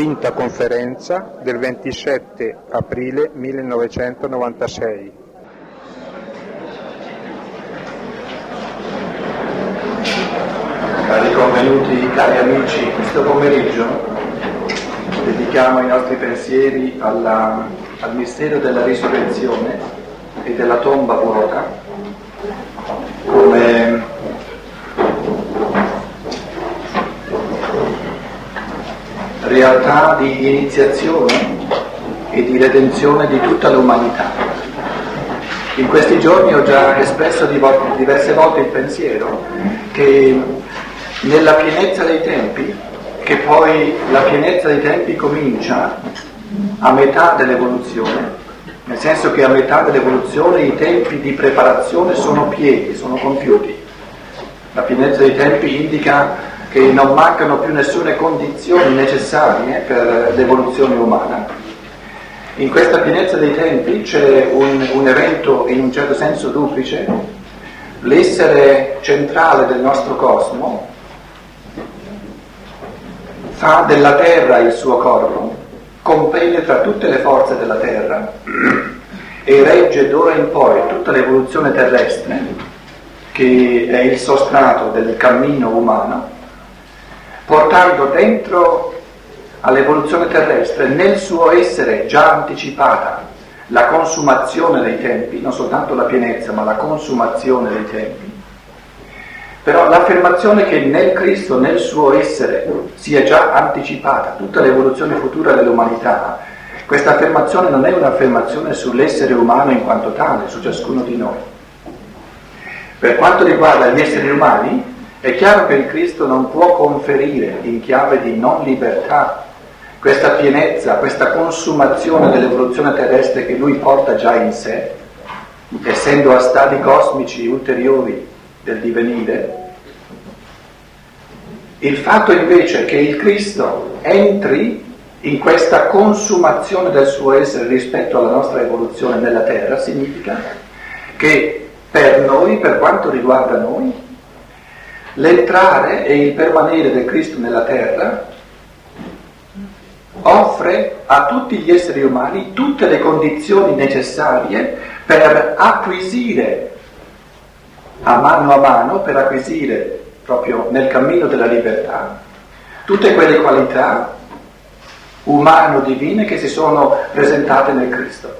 quinta conferenza del 27 aprile 1996. Cari convenuti, cari amici, questo pomeriggio dedichiamo i nostri pensieri alla, al mistero della risurrezione e della tomba vuota come realtà di iniziazione e di redenzione di tutta l'umanità. In questi giorni ho già espresso diverse volte il pensiero che nella pienezza dei tempi, che poi la pienezza dei tempi comincia a metà dell'evoluzione, nel senso che a metà dell'evoluzione i tempi di preparazione sono pieni, sono compiuti. La pienezza dei tempi indica che non mancano più nessune condizioni necessarie per l'evoluzione umana. In questa pienezza dei tempi c'è un, un evento in un certo senso duplice, l'essere centrale del nostro cosmo fa della Terra il suo corpo, compenetra tutte le forze della Terra e regge d'ora in poi tutta l'evoluzione terrestre che è il sostrato del cammino umano portando dentro all'evoluzione terrestre, nel suo essere già anticipata, la consumazione dei tempi, non soltanto la pienezza, ma la consumazione dei tempi. Però l'affermazione che nel Cristo, nel suo essere, sia già anticipata tutta l'evoluzione futura dell'umanità, questa affermazione non è un'affermazione sull'essere umano in quanto tale, su ciascuno di noi. Per quanto riguarda gli esseri umani, è chiaro che il Cristo non può conferire in chiave di non libertà questa pienezza, questa consumazione dell'evoluzione terrestre che lui porta già in sé, essendo a stadi cosmici ulteriori del divenire. Il fatto invece che il Cristo entri in questa consumazione del suo essere rispetto alla nostra evoluzione nella terra significa che per noi, per quanto riguarda noi, l'entrare e il permanere del Cristo nella terra offre a tutti gli esseri umani tutte le condizioni necessarie per acquisire a mano a mano, per acquisire proprio nel cammino della libertà, tutte quelle qualità umano-divine che si sono presentate nel Cristo.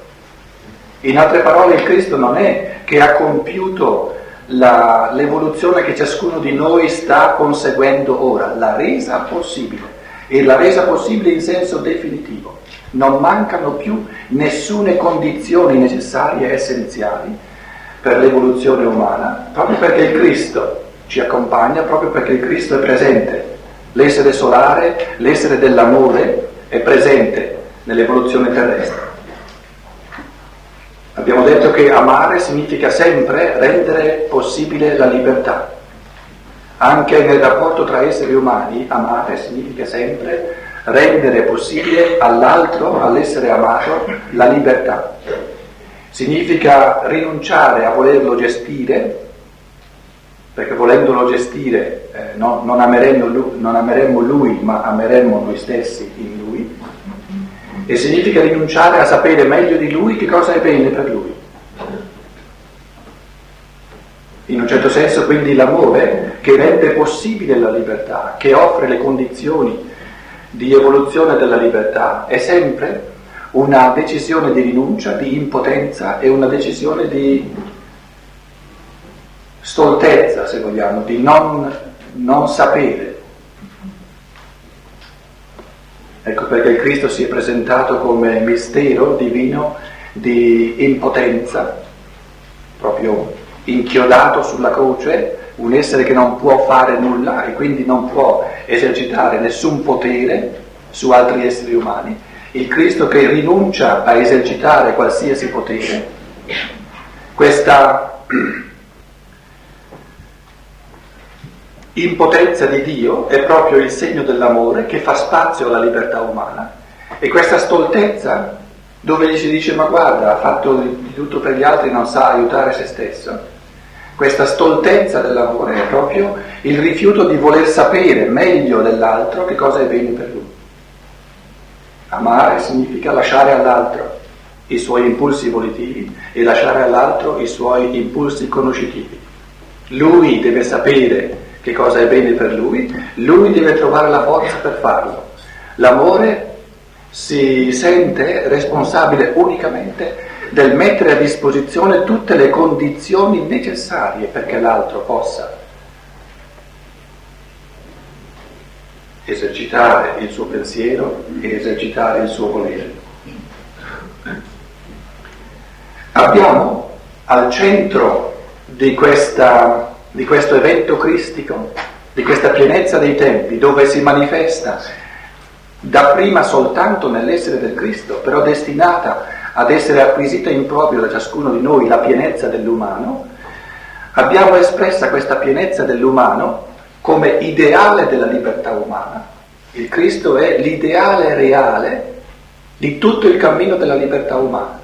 In altre parole, il Cristo non è che ha compiuto la, l'evoluzione che ciascuno di noi sta conseguendo ora, la resa possibile, e la resa possibile in senso definitivo. Non mancano più nessune condizioni necessarie e essenziali per l'evoluzione umana, proprio perché il Cristo ci accompagna, proprio perché il Cristo è presente. L'essere solare, l'essere dell'amore è presente nell'evoluzione terrestre. Abbiamo detto che amare significa sempre rendere possibile la libertà. Anche nel rapporto tra esseri umani, amare significa sempre rendere possibile all'altro, all'essere amato, la libertà. Significa rinunciare a volerlo gestire, perché volendolo gestire eh, no, non, lui, non ameremmo lui, ma ameremmo noi stessi in lui e significa rinunciare a sapere meglio di lui che cosa è bene per lui. In un certo senso quindi l'amore che rende possibile la libertà, che offre le condizioni di evoluzione della libertà, è sempre una decisione di rinuncia, di impotenza e una decisione di stoltezza, se vogliamo, di non, non sapere Ecco perché Cristo si è presentato come mistero divino di impotenza, proprio inchiodato sulla croce, un essere che non può fare nulla e quindi non può esercitare nessun potere su altri esseri umani. Il Cristo che rinuncia a esercitare qualsiasi potere. Questa impotenza di Dio è proprio il segno dell'amore che fa spazio alla libertà umana. E questa stoltezza, dove gli si dice ma guarda, ha fatto di tutto per gli altri, non sa aiutare se stesso, questa stoltezza dell'amore è proprio il rifiuto di voler sapere meglio dell'altro che cosa è bene per lui. Amare significa lasciare all'altro i suoi impulsi volitivi e lasciare all'altro i suoi impulsi conoscitivi. Lui deve sapere che cosa è bene per lui, lui deve trovare la forza per farlo. L'amore si sente responsabile unicamente del mettere a disposizione tutte le condizioni necessarie perché l'altro possa esercitare il suo pensiero e esercitare il suo volere. Abbiamo al centro di, questa, di questo evento cristico, di questa pienezza dei tempi, dove si manifesta dapprima soltanto nell'essere del Cristo, però destinata ad essere acquisita in proprio da ciascuno di noi la pienezza dell'umano, abbiamo espressa questa pienezza dell'umano come ideale della libertà umana. Il Cristo è l'ideale reale di tutto il cammino della libertà umana.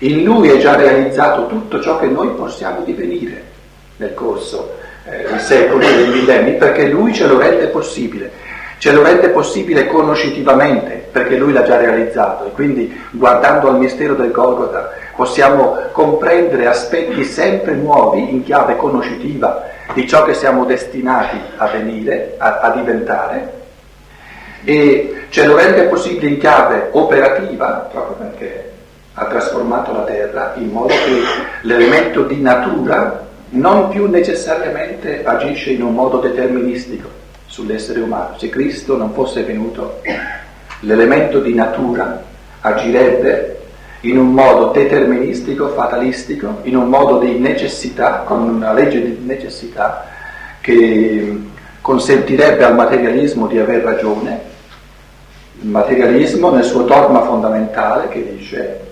In Lui è già realizzato tutto ciò che noi possiamo divenire nel corso eh, dei secoli dei millenni, perché Lui ce lo rende possibile. Ce lo rende possibile conoscitivamente, perché Lui l'ha già realizzato e quindi guardando al mistero del Golgotha possiamo comprendere aspetti sempre nuovi in chiave conoscitiva di ciò che siamo destinati a venire, a, a diventare, e ce lo rende possibile in chiave operativa, proprio perché ha trasformato la terra in modo che l'elemento di natura non più necessariamente agisce in un modo deterministico sull'essere umano. Se Cristo non fosse venuto, l'elemento di natura agirebbe in un modo deterministico, fatalistico, in un modo di necessità, con una legge di necessità che consentirebbe al materialismo di aver ragione, il materialismo nel suo dogma fondamentale che dice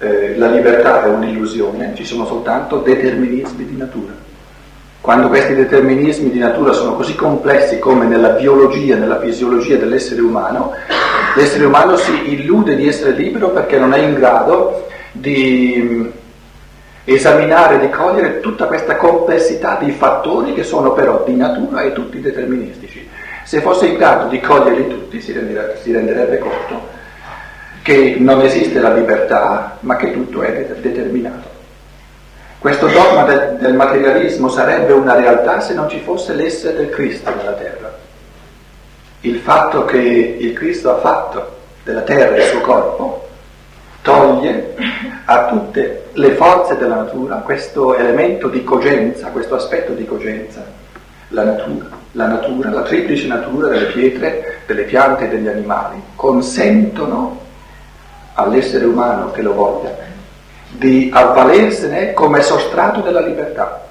eh, la libertà è un'illusione, ci sono soltanto determinismi di natura. Quando questi determinismi di natura sono così complessi come nella biologia, nella fisiologia dell'essere umano, l'essere umano si illude di essere libero perché non è in grado di mm, esaminare, di cogliere tutta questa complessità di fattori che sono però di natura e tutti deterministici. Se fosse in grado di coglierli tutti si renderebbe, si renderebbe conto che non esiste la libertà, ma che tutto è determinato. Questo dogma del, del materialismo sarebbe una realtà se non ci fosse l'essere del Cristo nella terra. Il fatto che il Cristo ha fatto della terra il suo corpo toglie a tutte le forze della natura questo elemento di cogenza, questo aspetto di cogenza, la natura, la natura, la triplice natura delle pietre, delle piante e degli animali, consentono all'essere umano che lo voglia di avvalersene come sostrato della libertà.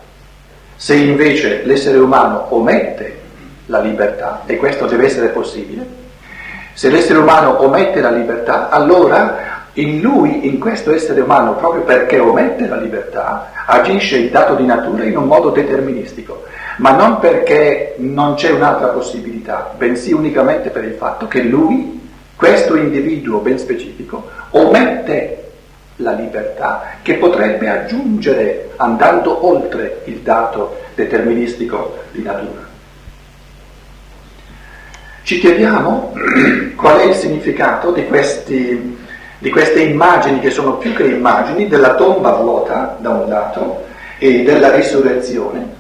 Se invece l'essere umano omette la libertà, e questo deve essere possibile, se l'essere umano omette la libertà, allora in lui, in questo essere umano, proprio perché omette la libertà, agisce il dato di natura in un modo deterministico, ma non perché non c'è un'altra possibilità, bensì unicamente per il fatto che lui questo individuo ben specifico omette la libertà che potrebbe aggiungere andando oltre il dato deterministico di natura. Ci chiediamo qual è il significato di, questi, di queste immagini che sono più che immagini della tomba vuota da un lato e della risurrezione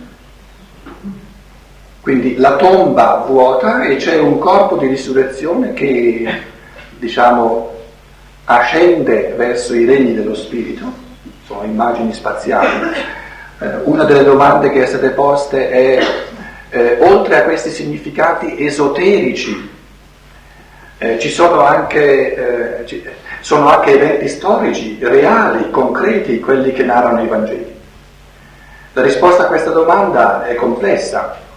quindi la tomba vuota e c'è un corpo di risurrezione che, diciamo, ascende verso i regni dello spirito, sono immagini spaziali. Eh, una delle domande che è state poste è, eh, oltre a questi significati esoterici, eh, ci sono anche, eh, ci, sono anche eventi storici, reali, concreti, quelli che narrano i Vangeli. La risposta a questa domanda è complessa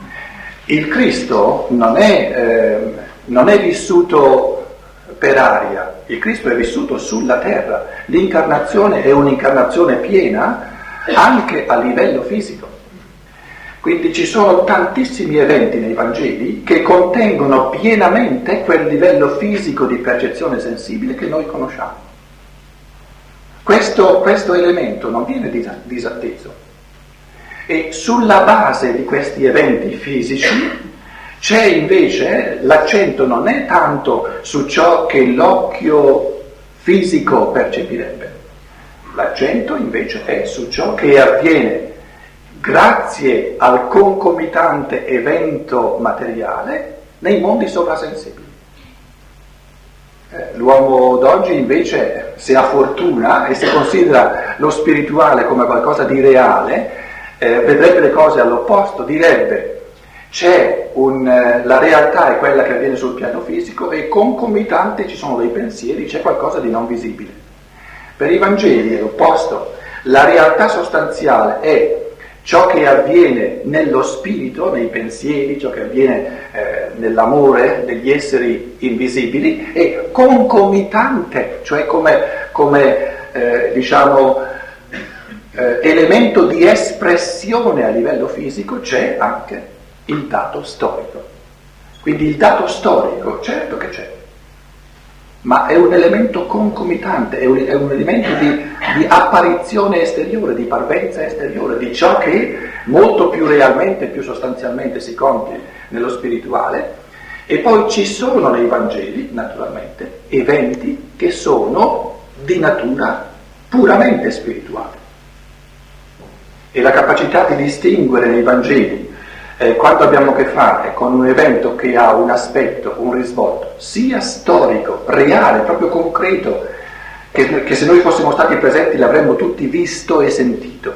il Cristo non è, eh, non è vissuto per aria, il Cristo è vissuto sulla terra. L'incarnazione è un'incarnazione piena anche a livello fisico. Quindi ci sono tantissimi eventi nei Vangeli che contengono pienamente quel livello fisico di percezione sensibile che noi conosciamo. Questo, questo elemento non viene disatteso. E sulla base di questi eventi fisici C'è invece, l'accento non è tanto su ciò che l'occhio fisico percepirebbe, l'accento invece è su ciò che avviene grazie al concomitante evento materiale nei mondi sovrasensibili. Eh, l'uomo d'oggi invece, se ha fortuna e se considera lo spirituale come qualcosa di reale, eh, vedrebbe le cose all'opposto, direbbe c'è un, eh, la realtà è quella che avviene sul piano fisico e concomitante ci sono dei pensieri, c'è qualcosa di non visibile. Per i Vangeli è l'opposto, la realtà sostanziale è ciò che avviene nello spirito, nei pensieri, ciò che avviene eh, nell'amore degli esseri invisibili, è concomitante, cioè come, come eh, diciamo, eh, elemento di espressione a livello fisico c'è anche il dato storico. Quindi il dato storico, certo che c'è, ma è un elemento concomitante, è un, è un elemento di, di, apparizione esteriore, di parvenza esteriore, di ciò che molto più realmente, più sostanzialmente si compie nello spirituale. E poi ci sono nei Vangeli, naturalmente, eventi che sono di natura puramente spirituale. E la capacità di distinguere nei Vangeli eh, quando abbiamo a che fare con un evento che ha un aspetto, un risvolto, sia storico, reale, proprio concreto, che, che se noi fossimo stati presenti l'avremmo tutti visto e sentito,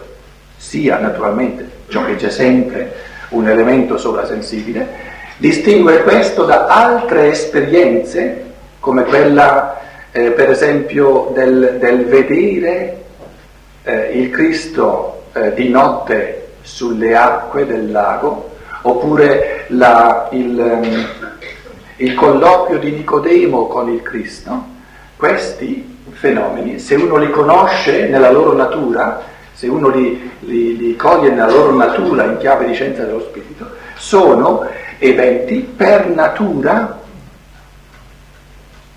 sia naturalmente ciò che c'è sempre un elemento sovrasensibile, distinguere questo da altre esperienze, come quella eh, per esempio del, del vedere eh, il Cristo eh, di notte sulle acque del lago, oppure la, il, ehm, il colloquio di Nicodemo con il Cristo, questi fenomeni, se uno li conosce nella loro natura, se uno li, li, li, coglie nella loro natura in chiave di scienza dello spirito, sono eventi per natura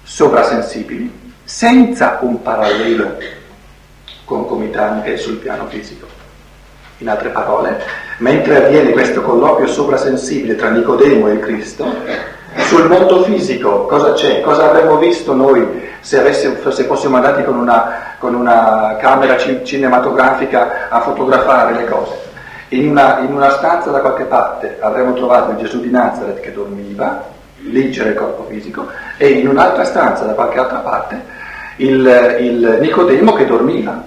sovrasensibili, senza un parallelo concomitante sul piano fisico. In altre parole, mentre avviene questo colloquio sovrasensibile tra Nicodemo e il Cristo, sul mondo fisico cosa c'è? Cosa avremmo visto noi se, avessimo, se fossimo andati con una, con una camera cinematografica a fotografare le cose? In una, in una, stanza da qualche parte avremmo trovato il Gesù di Nazareth che dormiva, lì c'era il corpo fisico, e in un'altra stanza da qualche altra parte il, il Nicodemo che dormiva.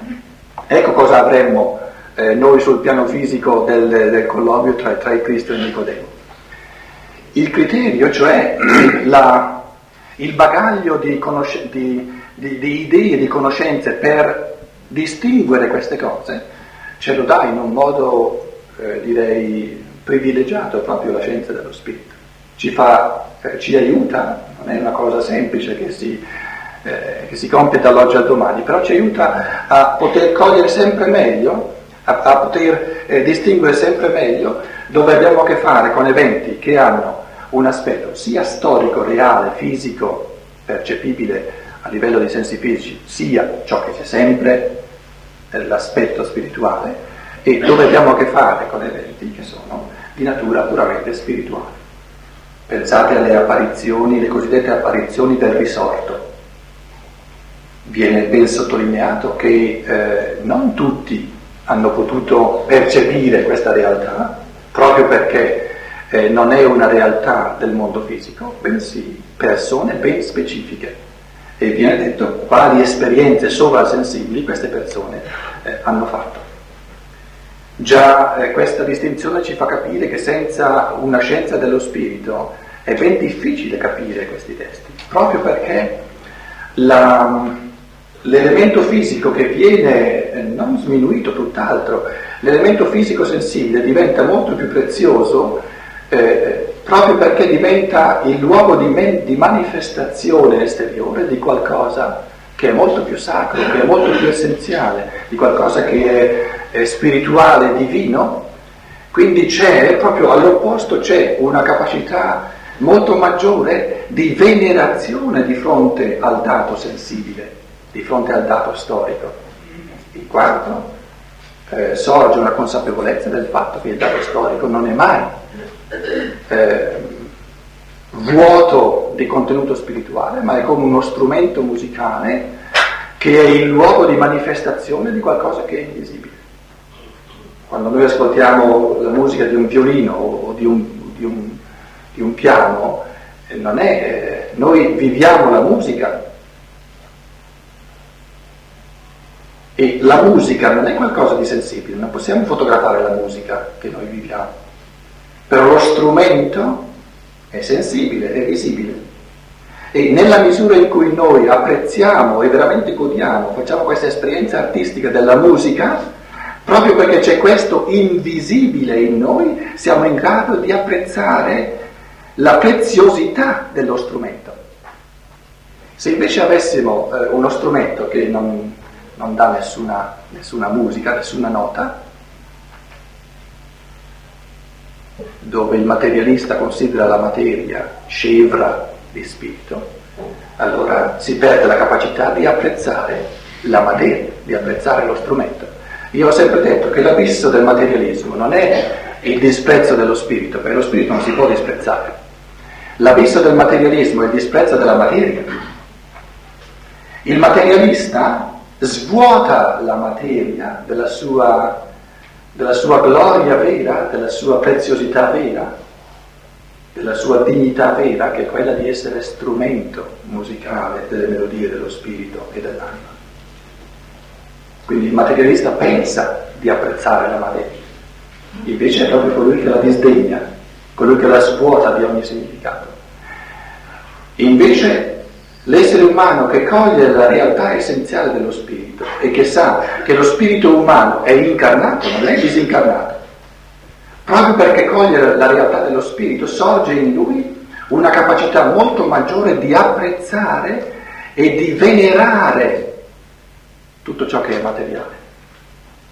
Ecco cosa avremmo eh, noi sul piano fisico del, del colloquio tra, tra, il Cristo e il Nicodemo. Il criterio, cioè la, il bagaglio di, conosc- di, di, di idee, di conoscenze per distinguere queste cose, ce lo dà in un modo, eh, direi, privilegiato proprio la scienza dello spirito. Ci, fa, eh, ci aiuta, non è una cosa semplice che si, eh, che si compie dall'oggi al domani, però ci aiuta a poter cogliere sempre meglio a, a poter eh, distinguere sempre meglio dove abbiamo a che fare con eventi che hanno un aspetto sia storico, reale, fisico, percepibile a livello di sensi fisici, sia ciò che c'è sempre, eh, l'aspetto spirituale, e dove abbiamo a che fare con eventi che sono di natura puramente spirituale. Pensate alle apparizioni, le cosiddette apparizioni del risorto. Viene ben sottolineato che eh, non tutti hanno potuto percepire questa realtà proprio perché eh, non è una realtà del mondo fisico, bensì persone ben specifiche. E viene detto quali esperienze sovrasensibili queste persone eh, hanno fatto. Già eh, questa distinzione ci fa capire che senza una scienza dello spirito è ben difficile capire questi testi, proprio perché la, l'elemento fisico che viene eh, non sminuito, tutt'altro, l'elemento fisico sensibile diventa molto più prezioso eh, proprio perché diventa il luogo di, me- di, manifestazione esteriore di qualcosa che è molto più sacro, che è molto più essenziale, di qualcosa che è, è spirituale, divino. Quindi c'è, proprio all'opposto, c'è una capacità molto maggiore di venerazione di fronte al dato sensibile di fronte al dato storico. In quanto eh, sorge una consapevolezza del fatto che il dato storico non è mai eh, vuoto di contenuto spirituale, ma è come uno strumento musicale che è il luogo di manifestazione di qualcosa che è invisibile. Quando noi ascoltiamo la musica di un violino o di un, di un, di un piano, eh, non è, eh, noi viviamo la musica e la musica non è qualcosa di sensibile, non possiamo fotografare la musica che noi viviamo, però lo strumento è sensibile, è visibile. E nella misura in cui noi apprezziamo e veramente godiamo, facciamo questa esperienza artistica della musica, Proprio perché c'è questo invisibile in noi, siamo in grado di apprezzare la preziosità dello strumento. Se invece avessimo eh, uno strumento che non, non dà nessuna, nessuna musica, nessuna nota, dove il materialista considera la materia scevra di spirito, allora si perde la capacità di apprezzare la materia, di apprezzare lo strumento. Io ho sempre detto che l'abisso del materialismo non è il disprezzo dello spirito, perché lo spirito non si può disprezzare. L'abisso del materialismo è il disprezzo della materia. Il materialista svuota la materia della sua, della sua gloria vera, della sua preziosità vera, della sua dignità vera, che è quella di essere strumento musicale delle melodie dello spirito e dell'anima. Quindi il materialista pensa di apprezzare la materia, invece è proprio colui che la disdegna, colui che la svuota di ogni significato. Invece l'essere umano che coglie la realtà essenziale dello spirito e che sa che lo spirito umano è incarnato, non è disincarnato, proprio perché coglie la realtà dello spirito sorge in lui una capacità molto maggiore di apprezzare e di venerare tutto ciò che è materiale,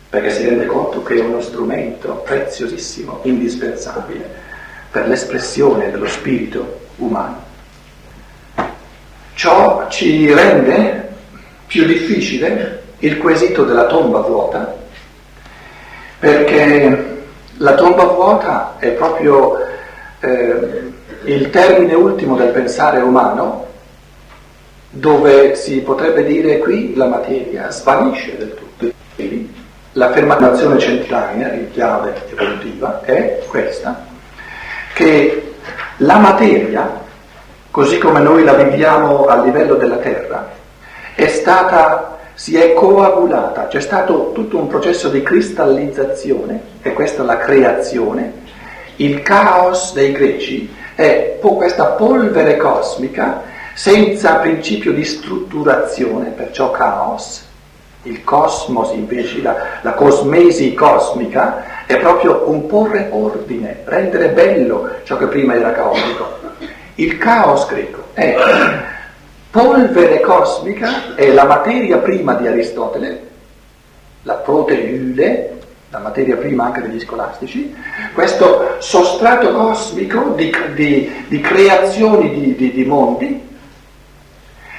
perché si rende conto che è uno strumento preziosissimo, indispensabile per l'espressione dello spirito umano. Ciò ci rende più difficile il quesito della tomba vuota, perché la tomba vuota è proprio eh, il termine ultimo del pensare umano dove si potrebbe dire qui la materia svanisce del tutto. L'affermazione centrale in chiave evolutiva è questa, che la materia, così come noi la viviamo a livello della Terra, è stata, si è coagulata, c'è stato tutto un processo di cristallizzazione, e questa è la creazione, il caos dei greci è questa polvere cosmica senza principio di strutturazione, perciò caos. Il cosmos invece, la, la cosmesi cosmica, è proprio un porre ordine, rendere bello ciò che prima era caotico. Il caos greco. È polvere cosmica, è la materia prima di Aristotele, la proteiule, la materia prima anche degli scolastici, questo sostrato cosmico di, di, di creazioni di, di mondi.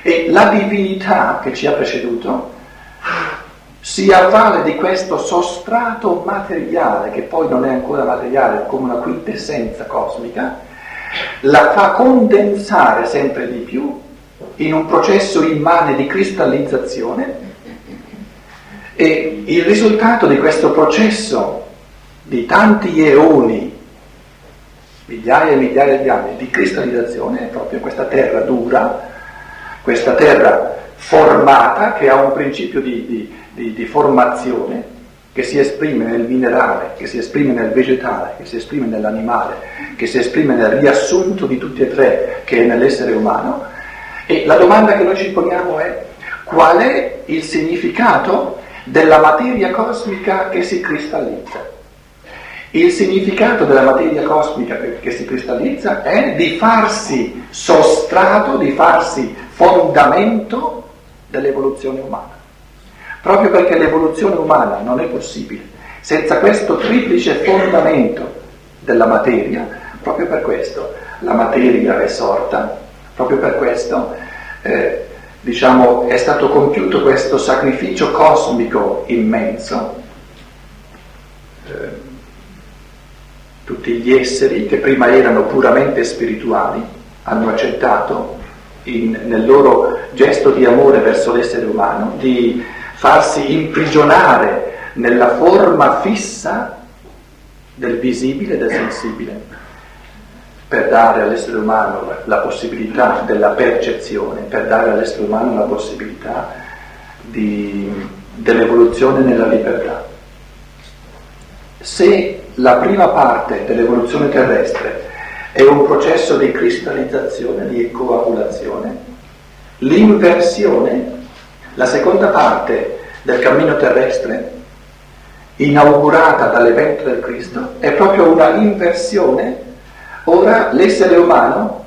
E la divinità che ci ha preceduto si avvale di questo sostrato materiale, che poi non è ancora materiale, come una quintessenza cosmica, la fa condensare sempre di più in un processo immane di cristallizzazione e il risultato di questo processo di tanti eoni, migliaia e migliaia di anni di cristallizzazione è proprio questa terra dura, questa terra formata che ha un principio di, di, di, di, formazione che si esprime nel minerale, che si esprime nel vegetale, che si esprime nell'animale, che si esprime nel riassunto di tutti e tre che è nell'essere umano. E la domanda che noi ci poniamo è qual è il significato della materia cosmica che si cristallizza? Il significato della materia cosmica che si cristallizza è di farsi sostrato, di farsi fondamento dell'evoluzione umana. Proprio perché l'evoluzione umana non è possibile senza questo triplice fondamento della materia, proprio per questo la materia è sorta, proprio per questo eh, diciamo, è stato compiuto questo sacrificio cosmico immenso. Eh, tutti gli esseri che prima erano puramente spirituali hanno accettato in, nel loro gesto di amore verso l'essere umano di farsi imprigionare nella forma fissa del visibile e del sensibile per dare all'essere umano la possibilità della percezione, per dare all'essere umano la possibilità di, dell'evoluzione nella libertà. Se la prima parte dell'evoluzione terrestre è un processo di cristallizzazione, di coagulazione, l'inversione, la seconda parte del cammino terrestre, inaugurata dall'evento del Cristo, è proprio una inversione. Ora l'essere umano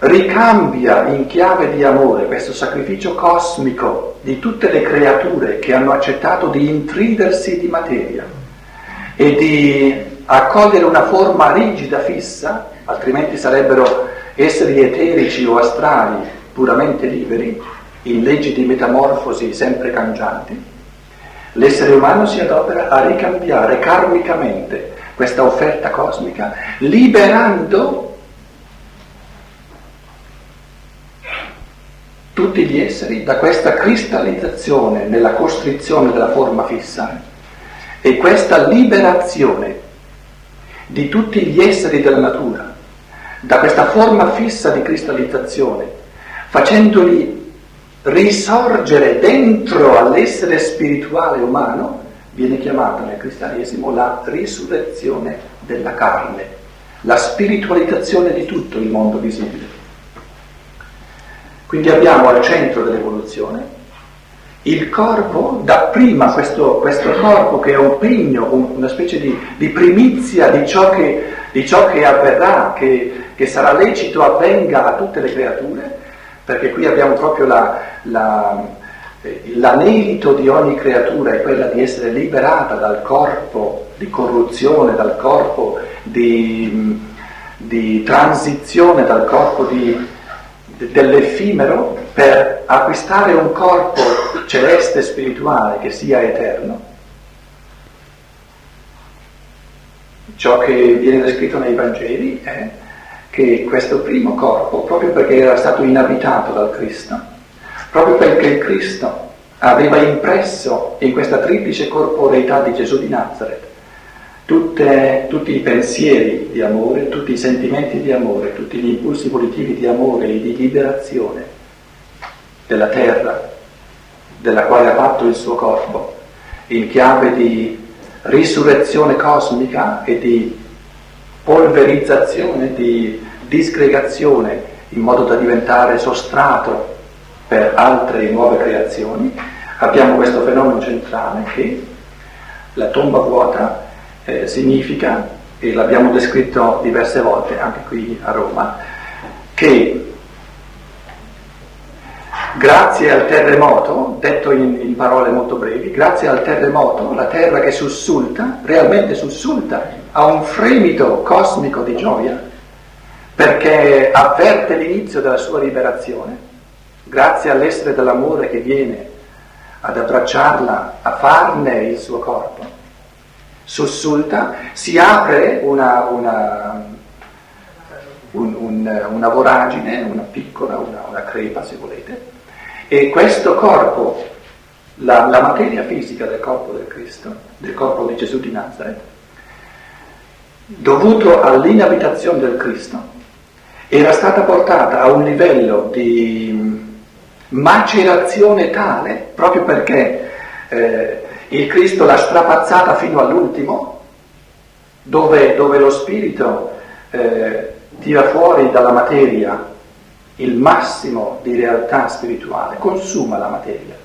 ricambia in chiave di amore questo sacrificio cosmico di tutte le creature che hanno accettato di intridersi di materia e di accogliere una forma rigida, fissa, altrimenti sarebbero esseri eterici o astrali puramente liberi, in leggi di metamorfosi sempre cangianti, l'essere umano si adopera a ricambiare karmicamente questa offerta cosmica, liberando tutti gli esseri da questa cristallizzazione nella costrizione della forma fissa e questa liberazione di tutti gli esseri della natura, da questa forma fissa di cristallizzazione, facendoli risorgere dentro all'essere spirituale umano, viene chiamata nel cristianesimo la risurrezione della carne, la spiritualizzazione di tutto il mondo visibile. Quindi abbiamo al centro dell'evoluzione il corpo, dapprima questo, questo corpo che è un pegno, un, una specie di, di primizia di ciò, che, di ciò, che, avverrà, che, che, sarà lecito avvenga a tutte le creature, perché qui abbiamo proprio la, la, l'anelito di ogni creatura è quella di essere liberata dal corpo di corruzione, dal corpo di, di transizione, dal corpo di dell'effimero per acquistare un corpo celeste spirituale che sia eterno. Ciò che viene descritto nei Vangeli è che questo primo corpo, proprio perché era stato inabitato dal Cristo, proprio perché il Cristo aveva impresso in questa triplice corporeità di Gesù di Nazareth tutte, tutti i pensieri di amore, tutti i sentimenti di amore, tutti gli impulsi volitivi di amore e di liberazione della terra, della quale ha fatto il suo corpo, in chiave di risurrezione cosmica e di polverizzazione, di disgregazione, in modo da diventare sostrato per altre nuove creazioni, abbiamo questo fenomeno centrale che la tomba vuota eh, significa, e l'abbiamo descritto diverse volte anche qui a Roma, che grazie al terremoto, detto in, in, parole molto brevi, grazie al terremoto la terra che sussulta, realmente sussulta, ha un fremito cosmico di gioia, perché avverte l'inizio della sua liberazione, grazie all'essere dell'amore che viene ad abbracciarla, a farne il suo corpo sussulta, si apre una, una, un, un, una voragine, una piccola, una, una, crepa se volete, e questo corpo, la, la materia fisica del corpo del Cristo, del corpo di Gesù di Nazareth, dovuto all'inabitazione del Cristo, era stata portata a un livello di macerazione tale, proprio perché eh, il Cristo l'ha strapazzata fino all'ultimo, dove, dove lo spirito eh, tira fuori dalla materia il massimo di realtà spirituale, consuma la materia,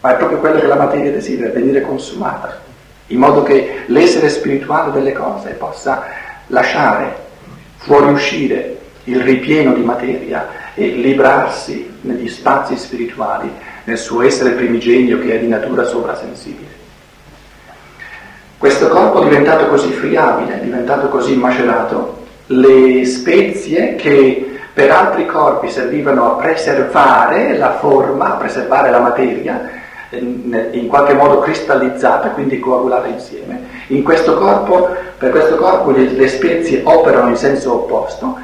ma è proprio quello che la materia desidera, venire consumata, in modo che l'essere spirituale delle cose possa lasciare, fuoriuscire il ripieno di materia e librarsi negli spazi spirituali, nel suo essere primigenio che è di natura sovrasensibile. Questo corpo diventato così friabile, diventato così macerato, le spezie che per altri corpi servivano a preservare la forma, a preservare la materia, in qualche modo cristallizzata, quindi coagulata insieme. In questo corpo, per questo corpo le, le spezie operano in senso opposto,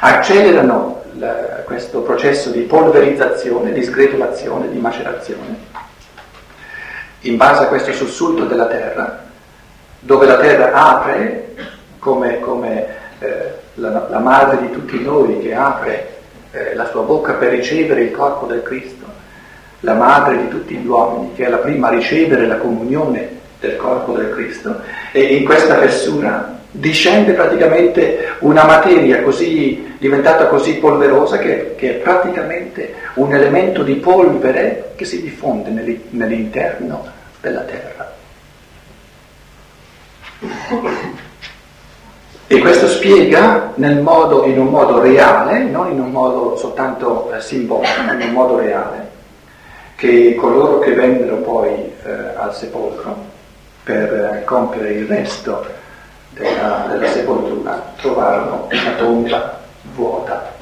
accelerano la, questo processo di polverizzazione, di sgretolazione, di macerazione. In base a questo sussulto della terra, dove la terra apre come, come eh, la, la, madre di tutti noi che apre eh, la sua bocca per ricevere il corpo del Cristo, la madre di tutti gli uomini che è la prima a ricevere la comunione del corpo del Cristo e in questa fessura discende praticamente una materia così, diventata così polverosa che, che, è praticamente un elemento di polvere che si diffonde nell'interno della terra. E questo spiega modo, in un modo reale, non in un modo soltanto eh, simbolico, ma in un modo reale, che coloro che vennero poi eh, al sepolcro per eh, compiere il resto della, della sepoltura trovarono una tomba vuota.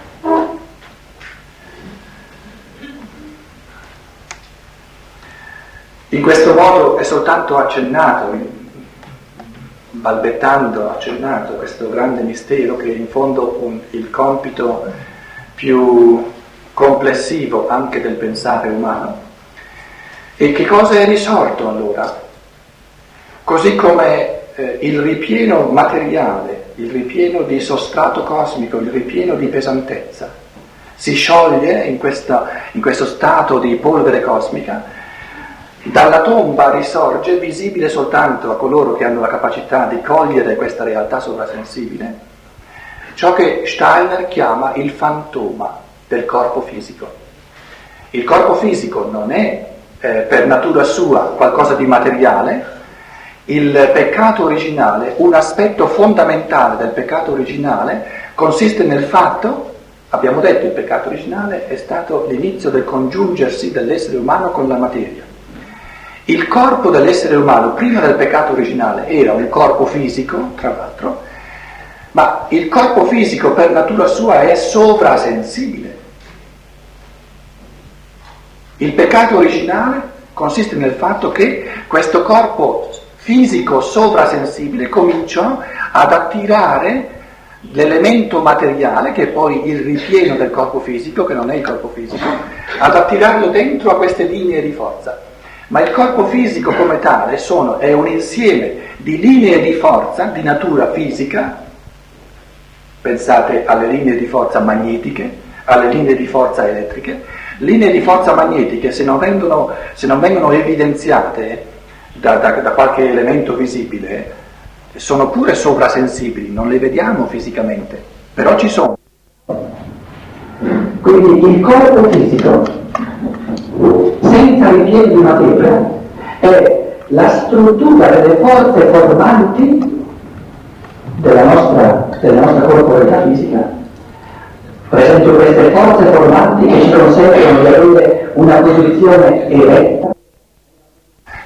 In questo modo è soltanto accennato balbettando, accennato questo grande mistero che è in fondo un, il compito più complessivo anche del pensare umano. E che cosa è risorto allora? Così come eh, il ripieno materiale, il ripieno di sostrato cosmico, il ripieno di pesantezza, si scioglie in, questa, in questo stato di polvere cosmica, dalla tomba risorge, visibile soltanto a coloro che hanno la capacità di cogliere questa realtà sovrasensibile, ciò che Steiner chiama il fantoma del corpo fisico. Il corpo fisico non è eh, per natura sua qualcosa di materiale, il peccato originale, un aspetto fondamentale del peccato originale consiste nel fatto, abbiamo detto il peccato originale è stato l'inizio del congiungersi dell'essere umano con la materia. Il corpo dell'essere umano prima del peccato originale era un corpo fisico, tra l'altro, ma il corpo fisico per natura sua è sovrasensibile. Il peccato originale consiste nel fatto che questo corpo fisico sovrasensibile cominciò ad attirare l'elemento materiale, che è poi il ripieno del corpo fisico, che non è il corpo fisico, ad attirarlo dentro a queste linee di forza. Ma il corpo fisico come tale sono, è un insieme di linee di forza di natura fisica, pensate alle linee di forza magnetiche, alle linee di forza elettriche, linee di forza magnetiche se non vengono, se non vengono evidenziate da, da, da qualche elemento visibile sono pure sovrasensibili, non le vediamo fisicamente, però ci sono. Quindi il corpo fisico senza ripieno di materia è la struttura delle forze formanti della nostra, della nostra corporalità fisica. Per esempio queste forze formanti che ci consentono di avere una posizione eretta.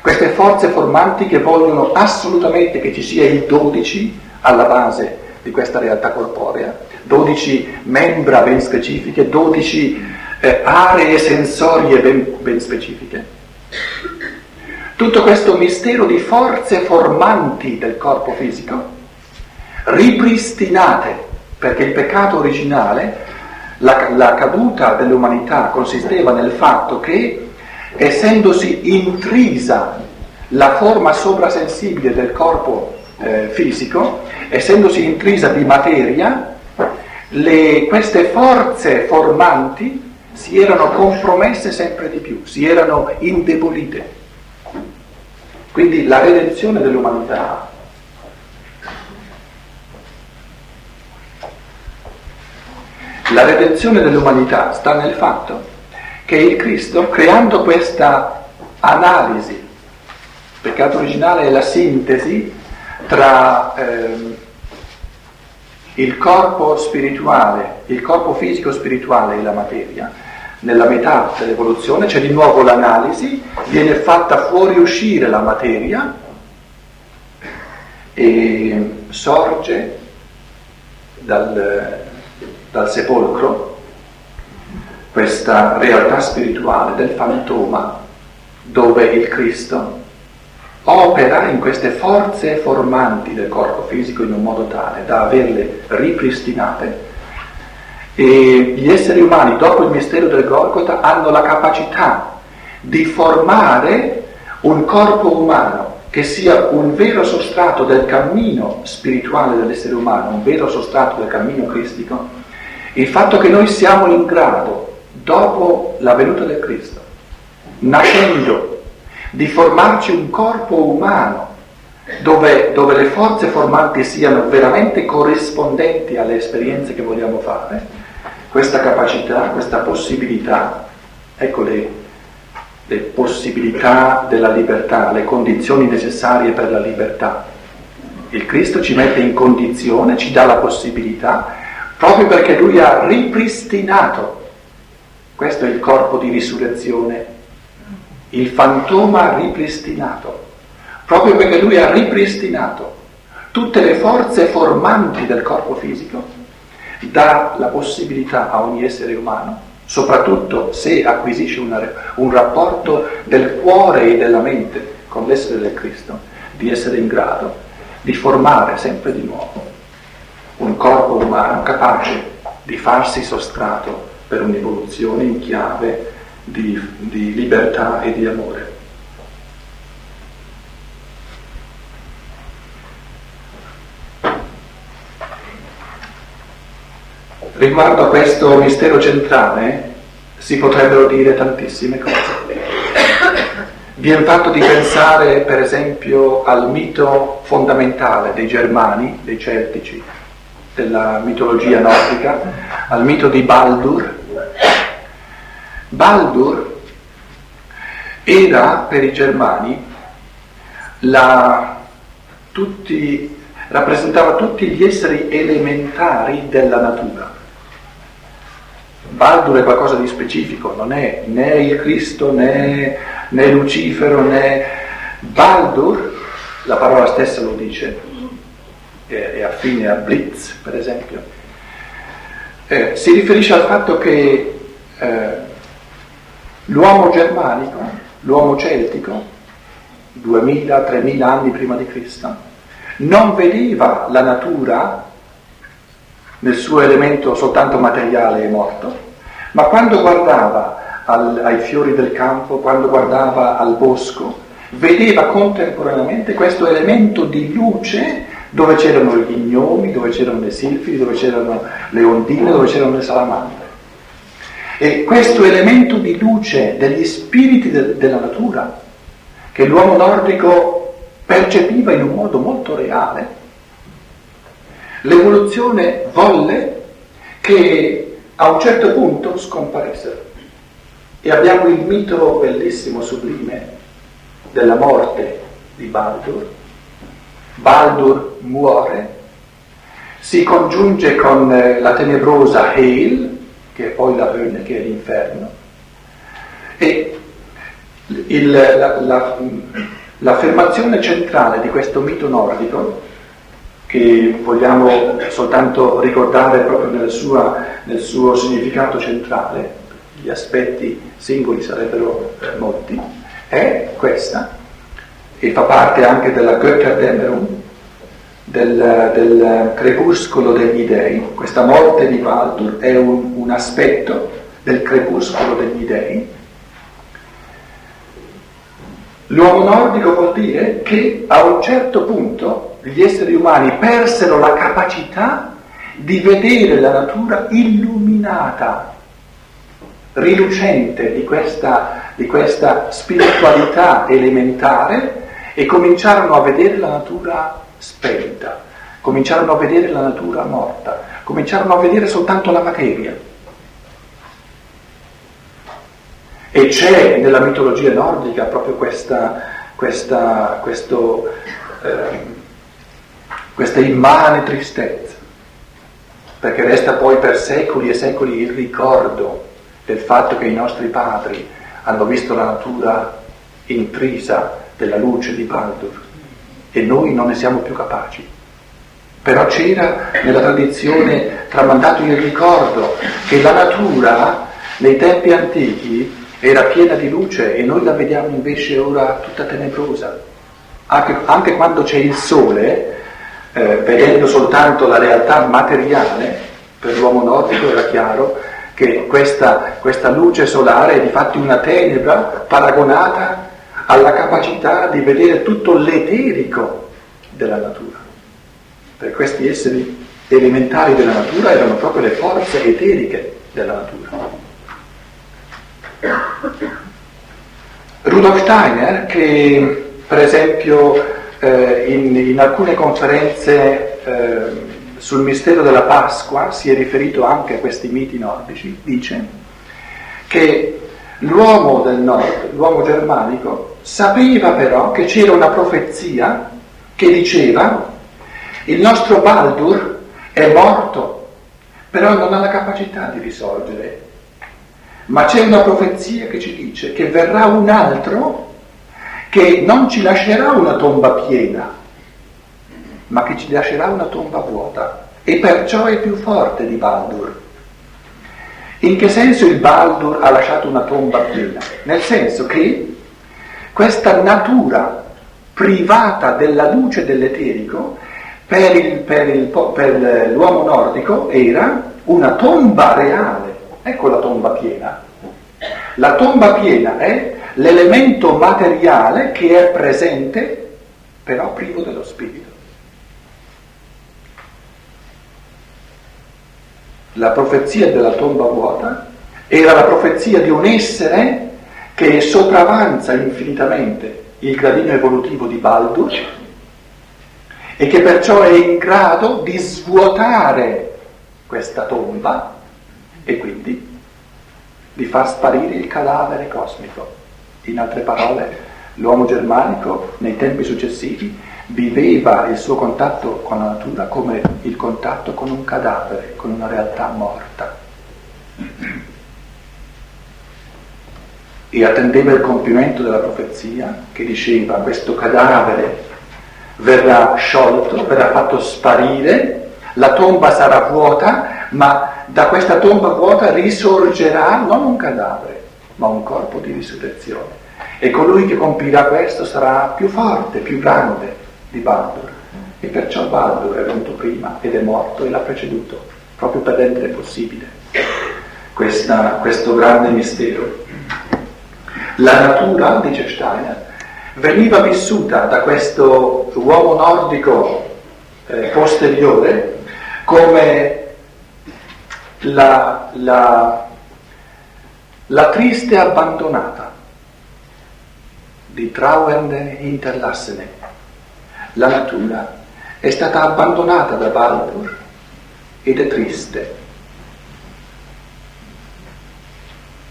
Queste forze formanti che vogliono assolutamente che ci sia il 12 alla base di questa realtà corporea, 12 membra ben specifiche, 12 eh, aree sensorie ben, ben specifiche. Tutto questo mistero di forze formanti del corpo fisico, ripristinate, perché il peccato originale, la, la caduta dell'umanità consisteva nel fatto che, essendosi intrisa la forma sovrasensibile del corpo eh, fisico, essendosi intrisa di materia, le, queste forze formanti si erano compromesse sempre di più, si erano indebolite. Quindi la redenzione dell'umanità La redenzione dell'umanità sta nel fatto che il Cristo, creando questa analisi, il peccato originale è la sintesi tra eh, il corpo spirituale, il corpo fisico spirituale e la materia, nella metà dell'evoluzione c'è di nuovo l'analisi, viene fatta fuoriuscire la materia e sorge dal, dal sepolcro questa realtà spirituale del fantoma dove il Cristo opera in queste forze formanti del corpo fisico in un modo tale da averle ripristinate. E gli esseri umani, dopo il mistero del Golgotha, hanno la capacità di formare un corpo umano che sia un vero sostrato del cammino spirituale dell'essere umano, un vero sostrato del cammino cristico, il fatto che noi siamo in grado, dopo la venuta del Cristo, nascendo, di formarci un corpo umano dove, dove le forze formanti siano veramente corrispondenti alle esperienze che vogliamo fare, questa capacità, questa possibilità, ecco le, le possibilità della libertà, le condizioni necessarie per la libertà. Il Cristo ci mette in condizione, ci dà la possibilità, proprio perché Lui ha ripristinato, questo è il corpo di risurrezione, il fantoma ripristinato, proprio perché Lui ha ripristinato tutte le forze formanti del corpo fisico, dà la possibilità a ogni essere umano soprattutto se acquisisce una, un rapporto del cuore e della mente con l'essere del Cristo, di essere in grado di formare sempre di nuovo un corpo umano capace di farsi sostrato per un'evoluzione in chiave di, di libertà e di amore. Riguardo a questo mistero centrale si potrebbero dire tantissime cose. Viene fatto di pensare per esempio al mito fondamentale dei Germani, dei Celtici, della mitologia nordica, al mito di Baldur. Baldur era per i Germani la, tutti, rappresentava tutti gli esseri elementari della natura Baldur è qualcosa di specifico, non è né il Cristo né, né Lucifero né Baldur, la parola stessa lo dice, è, affine a Blitz per esempio, eh, si riferisce al fatto che eh, l'uomo germanico, l'uomo celtico, 2000-3000 anni prima di Cristo, non vedeva la natura nel suo elemento soltanto materiale e morto, ma quando guardava al, ai fiori del campo, quando guardava al bosco, vedeva contemporaneamente questo elemento di luce dove c'erano gli gnomi, dove c'erano le silfidi, dove c'erano le ondine, dove c'erano le salamandre. E questo elemento di luce degli spiriti de- della natura, che l'uomo nordico percepiva in un modo molto reale, L'evoluzione volle che a un certo punto scomparissero. E abbiamo il mito bellissimo, sublime, della morte di Baldur. Baldur muore, si congiunge con eh, la tenebrosa Hale, che è poi la Hölle, che è l'inferno, e il, la, la, l'affermazione centrale di questo mito nordico che vogliamo soltanto ricordare proprio nel, sua, nel suo significato centrale, gli aspetti singoli sarebbero eh, molti, è questa, e fa parte anche della Götterdämmerung, del, del crepuscolo degli dei. Questa morte di Baldur è un, un aspetto del crepuscolo degli dei. L'uomo nordico vuol dire che a un certo punto gli esseri umani persero la capacità di vedere la natura illuminata, rilucente di questa, di questa spiritualità elementare e cominciarono a vedere la natura spenta, cominciarono a vedere la natura morta, cominciarono a vedere soltanto la materia. E c'è nella mitologia nordica proprio questa, questa, questo eh, questa immane tristezza, perché resta poi per secoli e secoli il ricordo del fatto che i nostri padri hanno visto la natura intrisa della luce di Baldur e noi non ne siamo più capaci. Però c'era nella tradizione tramandato il ricordo che la natura nei tempi antichi era piena di luce e noi la vediamo invece ora tutta tenebrosa. Anche, anche quando c'è il sole, eh, vedendo soltanto la realtà materiale, Per l'uomo nordico era chiaro che questa, questa luce solare è di fatti una tenebra paragonata alla capacità di vedere tutto l'eterico della natura. Per questi esseri elementari della natura erano proprio le forze eteriche della natura. Rudolf Steiner, che per esempio eh, in, in, alcune conferenze eh, sul mistero della Pasqua si è riferito anche a questi miti nordici, dice che l'uomo del nord, l'uomo germanico, sapeva però che c'era una profezia che diceva il nostro Baldur è morto, però non ha la capacità di risorgere. Ma c'è una profezia che ci dice che verrà un altro che non ci lascerà una tomba piena, ma che ci lascerà una tomba vuota e perciò è più forte di Baldur. In che senso il Baldur ha lasciato una tomba piena? Nel senso che questa natura privata della luce dell'eterico per, il, per, il, per l'uomo nordico era una tomba reale. Ecco la tomba piena. La tomba piena è l'elemento materiale che è presente, però privo dello spirito. La profezia della tomba vuota era la profezia di un essere che sopravanza infinitamente il gradino evolutivo di Baldur e che perciò è in grado di svuotare questa tomba e quindi di far sparire il cadavere cosmico. In altre parole, l'uomo germanico nei tempi successivi viveva il suo contatto con la natura come il contatto con un cadavere, con una realtà morta. E attendeva il compimento della profezia che diceva questo cadavere verrà sciolto, verrà fatto sparire, la tomba sarà vuota, ma da questa tomba vuota risorgerà non un cadavere, ma un corpo di risurrezione. E colui che compirà questo sarà più forte, più grande di Baldur. E perciò Baldur è venuto prima ed è morto e l'ha preceduto, proprio per rendere possibile questa, questo grande mistero. La natura, dice Steiner, veniva vissuta da questo uomo nordico eh, posteriore come la, la, la triste abbandonata di Trauernde Interlassene. La natura è stata abbandonata da Baldur ed è triste.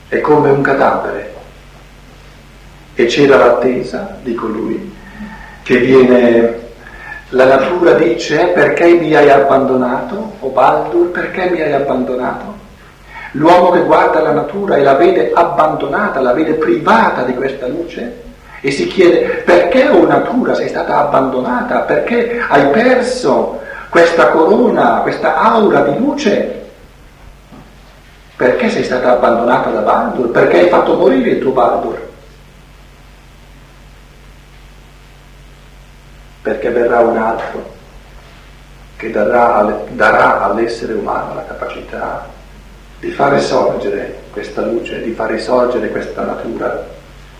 È come un cadavere e c'era l'attesa di colui che viene, la natura dice perché mi hai abbandonato, o Baldur, perché mi hai abbandonato? L'uomo che guarda la natura e la vede abbandonata, la vede privata di questa luce e si chiede perché, o oh natura, sei stata abbandonata, perché hai perso questa corona, questa aura di luce? Perché sei stata abbandonata da Baldur? Perché hai fatto morire il tuo Baldur? Perché verrà un altro che darà, darà all'essere umano la capacità di far risorgere questa luce, di far risorgere questa natura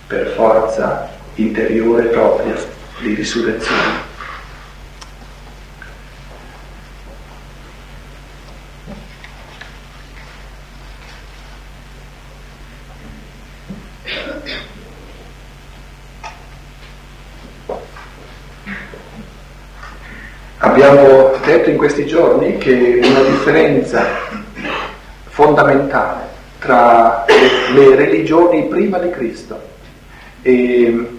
per forza interiore propria di risurrezione. Abbiamo detto in questi giorni che una differenza fondamentale tra le, religioni prima di Cristo e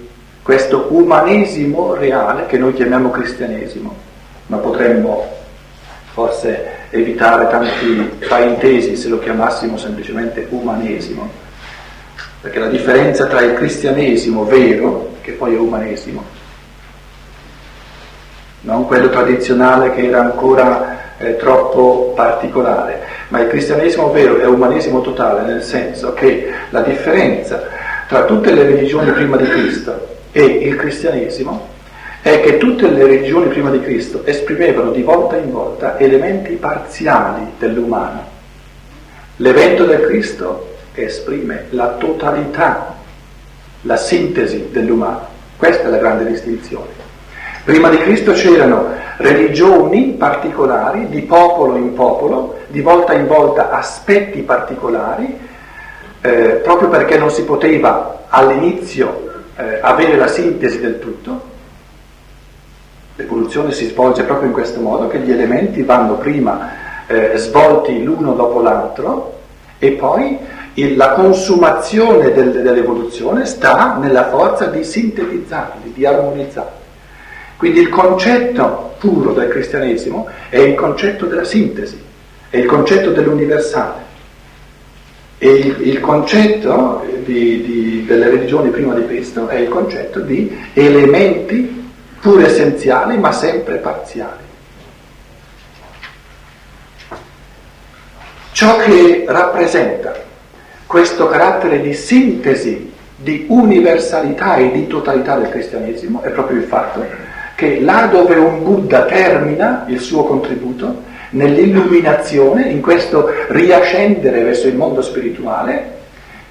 questo umanesimo reale che noi chiamiamo cristianesimo, ma potremmo forse evitare tanti fraintesi se lo chiamassimo semplicemente umanesimo, perché la differenza tra il cristianesimo vero, che poi è umanesimo, non quello tradizionale che era ancora eh, troppo particolare, ma il cristianesimo vero è umanesimo totale, nel senso che la differenza tra tutte le religioni prima di Cristo e il cristianesimo è che tutte le religioni prima di Cristo esprimevano di volta in volta elementi parziali dell'umano. L'evento del Cristo esprime la totalità, la sintesi dell'umano. Questa è la grande distinzione. Prima di Cristo c'erano religioni particolari, di popolo in popolo, di volta in volta aspetti particolari, eh, proprio perché non si poteva all'inizio eh, avere la sintesi del tutto. L'evoluzione si svolge proprio in questo modo, che gli elementi vanno prima eh, svolti l'uno dopo l'altro e poi il, la consumazione del, dell'evoluzione sta nella forza di sintetizzarli, di armonizzarli. Quindi il concetto puro del cristianesimo è il concetto della sintesi, è il concetto dell'universale. E il, il concetto di, di, delle religioni prima di Cristo è il concetto di elementi pur essenziali ma sempre parziali. Ciò che rappresenta questo carattere di sintesi, di universalità e di totalità del cristianesimo è proprio il fatto che là dove un Buddha termina il suo contributo, nell'illuminazione, in questo riascendere verso il mondo spirituale,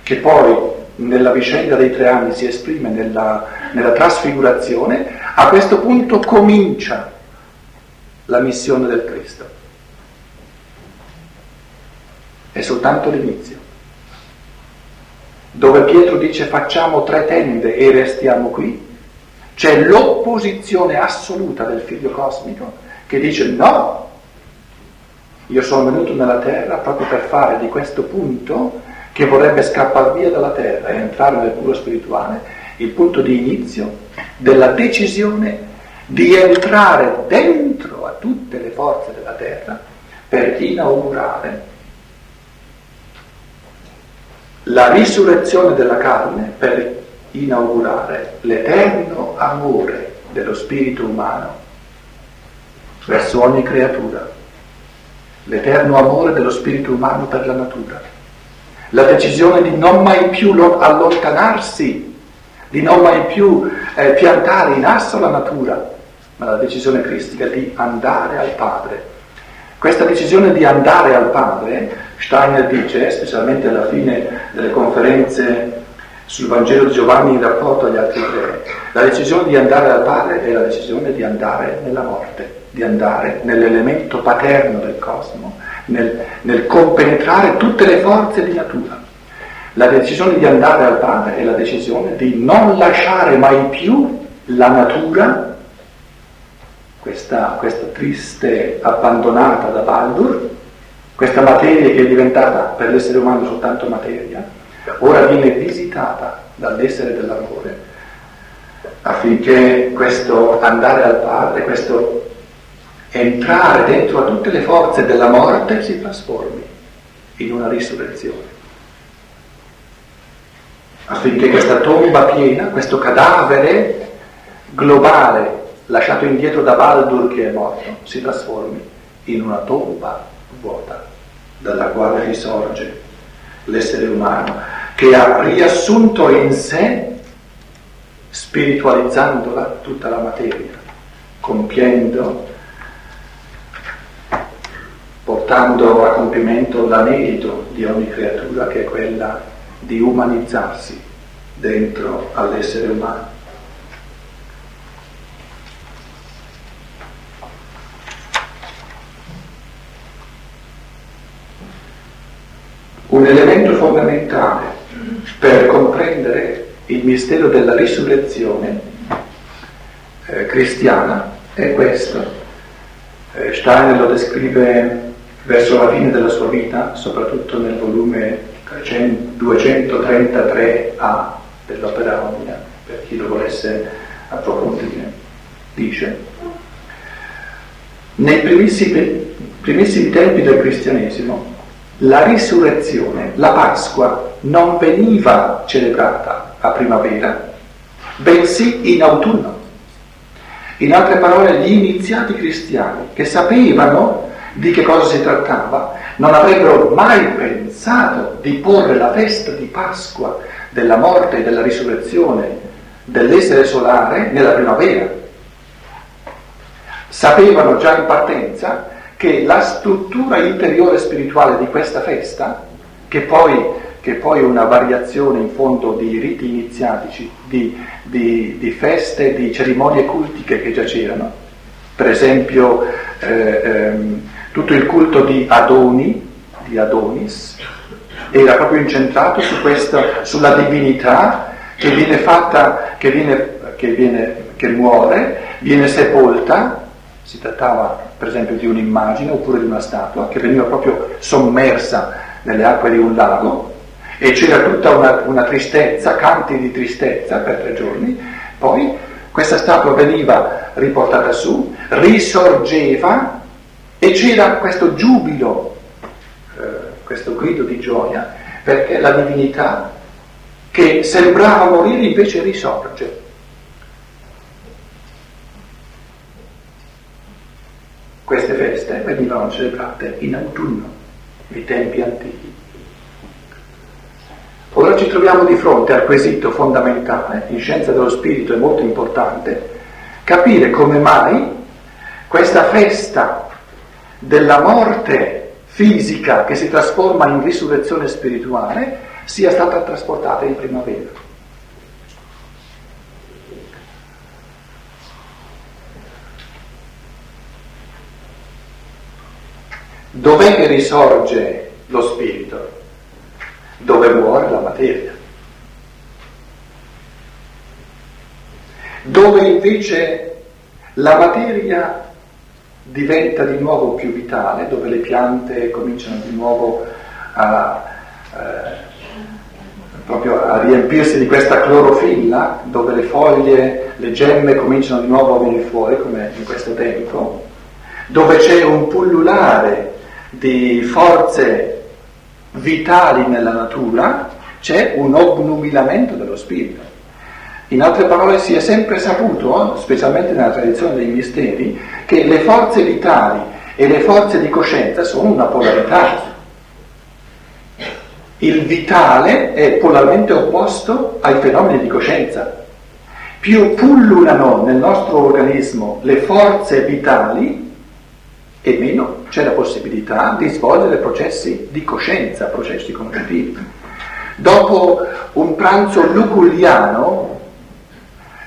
che poi nella vicenda dei tre anni si esprime nella, nella trasfigurazione, a questo punto comincia la missione del Cristo. È soltanto l'inizio. Dove Pietro dice facciamo tre tende e restiamo qui, c'è l'opposizione assoluta del figlio cosmico che dice no, io sono venuto nella terra proprio per fare di questo punto che vorrebbe scappare via dalla terra e entrare nel puro spirituale, il punto di inizio della decisione di entrare dentro a tutte le forze della terra per inaugurare la risurrezione della carne per inaugurare l'eterno amore dello spirito umano verso ogni creatura, l'eterno amore dello spirito umano per la natura, la decisione di non mai più allontanarsi, di non mai più eh, piantare in asso la natura, ma la decisione cristica di andare al Padre. Questa decisione di andare al Padre, Steiner dice, specialmente alla fine delle conferenze sul Vangelo di Giovanni in rapporto agli altri tre. La decisione di andare al Padre è la decisione di andare nella morte, di andare nell'elemento paterno del cosmo, nel, nel compenetrare tutte le forze di natura. La decisione di andare al Padre è la decisione di non lasciare mai più la natura, questa, questa triste abbandonata da Baldur, questa materia che è diventata per l'essere umano soltanto materia, ora viene visitata dall'essere dell'amore affinché questo andare al Padre, questo entrare dentro a tutte le forze della morte si trasformi in una risurrezione. Affinché questa tomba piena, questo cadavere globale lasciato indietro da Baldur che è morto, si trasformi in una tomba vuota dalla quale risorge l'essere umano che ha riassunto in sé, spiritualizzandola tutta la materia, compiendo, portando a compimento l'anelito di ogni creatura che è quella di umanizzarsi dentro all'essere umano. Un elemento fondamentale per comprendere il mistero della risurrezione eh, cristiana è questo. Eh, Steiner lo descrive verso la fine della sua vita, soprattutto nel volume 233a dell'opera Omnia, per chi lo volesse approfondire. Dice, nei primissimi, primissimi tempi del cristianesimo la risurrezione, la Pasqua, non veniva celebrata a primavera, bensì in autunno. In altre parole, gli iniziati cristiani che sapevano di che cosa si trattava, non avrebbero mai pensato di porre la festa di Pasqua della morte e della risurrezione dell'essere solare nella primavera, sapevano già in partenza che la struttura interiore spirituale di questa festa, che poi, è una variazione in fondo di riti iniziatici, di, di, di feste, di cerimonie cultiche che già c'erano, per esempio eh, ehm, tutto il culto di Adoni, di Adonis, era proprio incentrato su questa, sulla divinità che viene fatta, che, viene, che, viene, che muore, viene sepolta, si trattava per esempio di un'immagine oppure di una statua che veniva proprio sommersa nelle acque di un lago e c'era tutta una, una tristezza, canti di tristezza per tre giorni, poi questa statua veniva riportata su, risorgeva e c'era questo giubilo, eh, questo grido di gioia, perché la divinità che sembrava morire invece risorge. Queste feste venivano celebrate in autunno, nei tempi antichi. Ora ci troviamo di fronte al quesito fondamentale, in scienza dello spirito è molto importante, capire come mai questa festa della morte fisica che si trasforma in risurrezione spirituale sia stata trasportata in primavera. Dov'è che risorge lo spirito? Dove muore la materia. Dove invece la materia diventa di nuovo più vitale, dove le piante cominciano di nuovo a, eh, a riempirsi di questa clorofilla, dove le foglie, le gemme cominciano di nuovo a venire fuori, come in questo tempo, dove c'è un pullulare di forze vitali nella natura, c'è un obnubilamento dello spirito. In altre parole si è sempre saputo, specialmente nella tradizione dei misteri, che le forze vitali e le forze di coscienza sono una polarità. Il vitale è polarmente opposto ai fenomeni di coscienza. Più pullulano nel nostro organismo le forze vitali e meno c'è la possibilità di svolgere processi di coscienza, processi conoscitivi. Dopo un pranzo luculliano,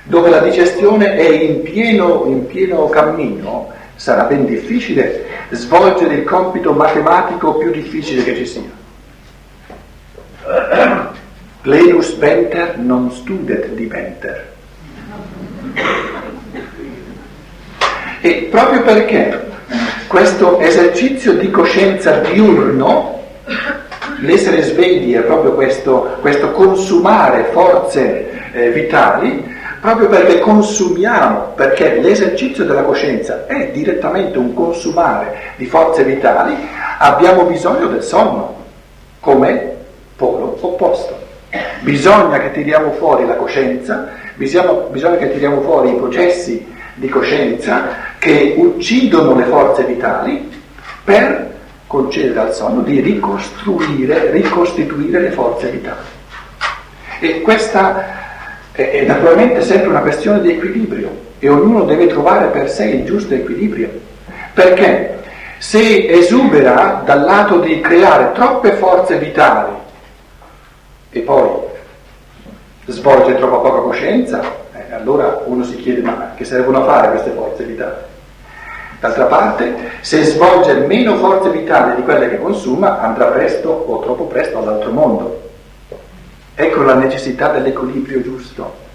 dove la digestione è in pieno, in pieno cammino, sarà ben difficile svolgere il compito matematico più difficile che ci sia. Plenus venter non studet diventer. E proprio perché questo esercizio di coscienza diurno, l'essere svegli è proprio questo, questo consumare forze eh, vitali, proprio perché consumiamo, perché l'esercizio della coscienza è direttamente un consumare di forze vitali, abbiamo bisogno del sonno come polo opposto. Bisogna che tiriamo fuori la coscienza, bisogna, bisogna che tiriamo fuori i processi di coscienza che uccidono le forze vitali per concedere al sonno di ricostruire, ricostituire le forze vitali. E questa è naturalmente sempre una questione di equilibrio e ognuno deve trovare per sé il giusto equilibrio. Perché se esubera dal lato di creare troppe forze vitali e poi svolge troppo poca coscienza, eh, allora uno si chiede ma che servono a fare queste forze vitali? D'altra parte, se svolge meno forze vitali di quelle che consuma, andrà presto o troppo presto all'altro mondo. Ecco la necessità dell'equilibrio giusto.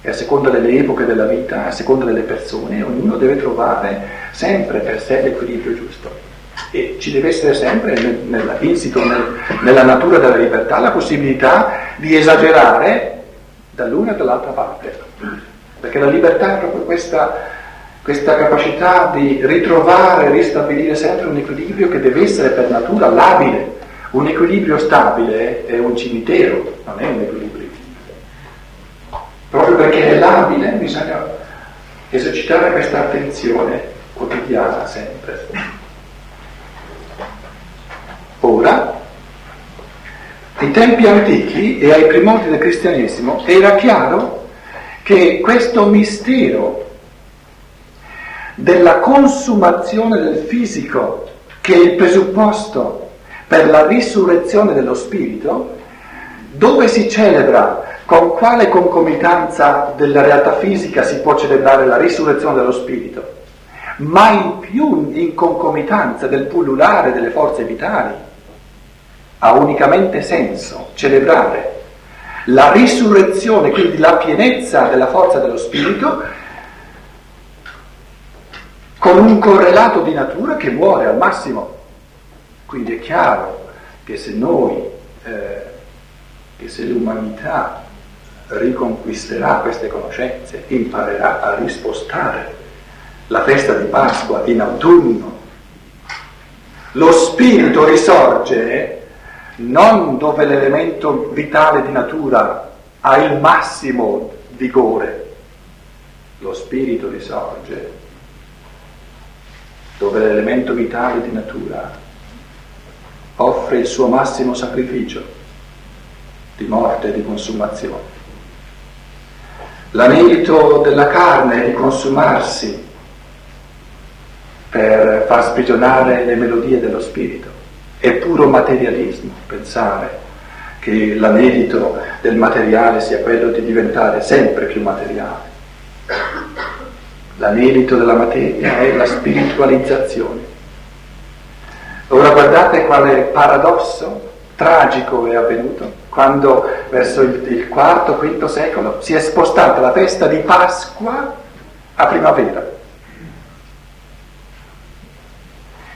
E a seconda delle epoche della vita, a seconda delle persone, ognuno deve trovare sempre per sé l'equilibrio giusto. E ci deve essere sempre nel, insito nel, nella natura della libertà la possibilità di esagerare dall'una e dall'altra parte. Perché la libertà è proprio questa, questa capacità di ritrovare, ristabilire sempre un equilibrio che deve essere per natura labile. Un equilibrio stabile è un cimitero, non è un equilibrio. Proprio perché è labile bisogna esercitare questa attenzione quotidiana sempre. Ora, ai tempi antichi e ai primordi del cristianesimo era chiaro che questo mistero della consumazione del fisico, che è il presupposto per la risurrezione dello spirito, dove si celebra, con quale concomitanza della realtà fisica si può celebrare la risurrezione dello spirito, ma in più in concomitanza del pullulare delle forze vitali. Ha unicamente senso celebrare la risurrezione, quindi la pienezza della forza dello spirito, con un correlato di natura che muore al massimo. Quindi è chiaro che se noi, eh, che se l'umanità riconquisterà queste conoscenze, imparerà a rispostare la festa di Pasqua in autunno, lo spirito risorge non dove l'elemento vitale di natura ha il massimo vigore, lo spirito risorge dove l'elemento vitale di natura offre il suo massimo sacrificio di morte e di consumazione. L'anelito della carne è di consumarsi per far sprigionare le melodie dello spirito. È puro materialismo pensare che l'anelito del materiale sia quello di diventare sempre più materiale. L'anelito della materia è la spiritualizzazione. Ora guardate quale paradosso tragico è avvenuto quando verso il, il IV-V secolo si è spostata la festa di Pasqua a primavera.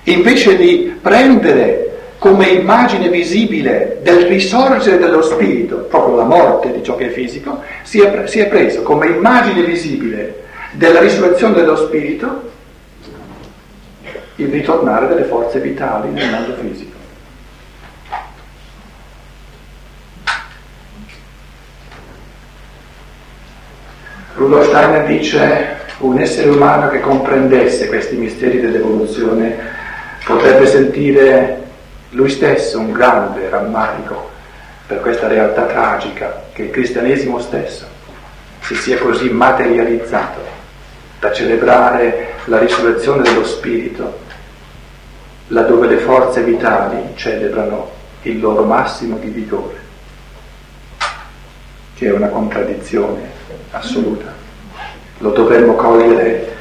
Invece di prendere come immagine visibile del risorgere dello spirito, proprio la morte di ciò che è fisico, si è, si è preso come immagine visibile della risurrezione dello spirito il ritornare delle forze vitali nel mondo fisico. Rudolf Steiner dice un essere umano che comprendesse questi misteri dell'evoluzione potrebbe sentire lui stesso un grande rammarico per questa realtà tragica che il cristianesimo stesso si sia così materializzato da celebrare la risurrezione dello spirito, laddove le forze vitali celebrano il loro massimo di vigore, che è una contraddizione assoluta. Lo dovremmo cogliere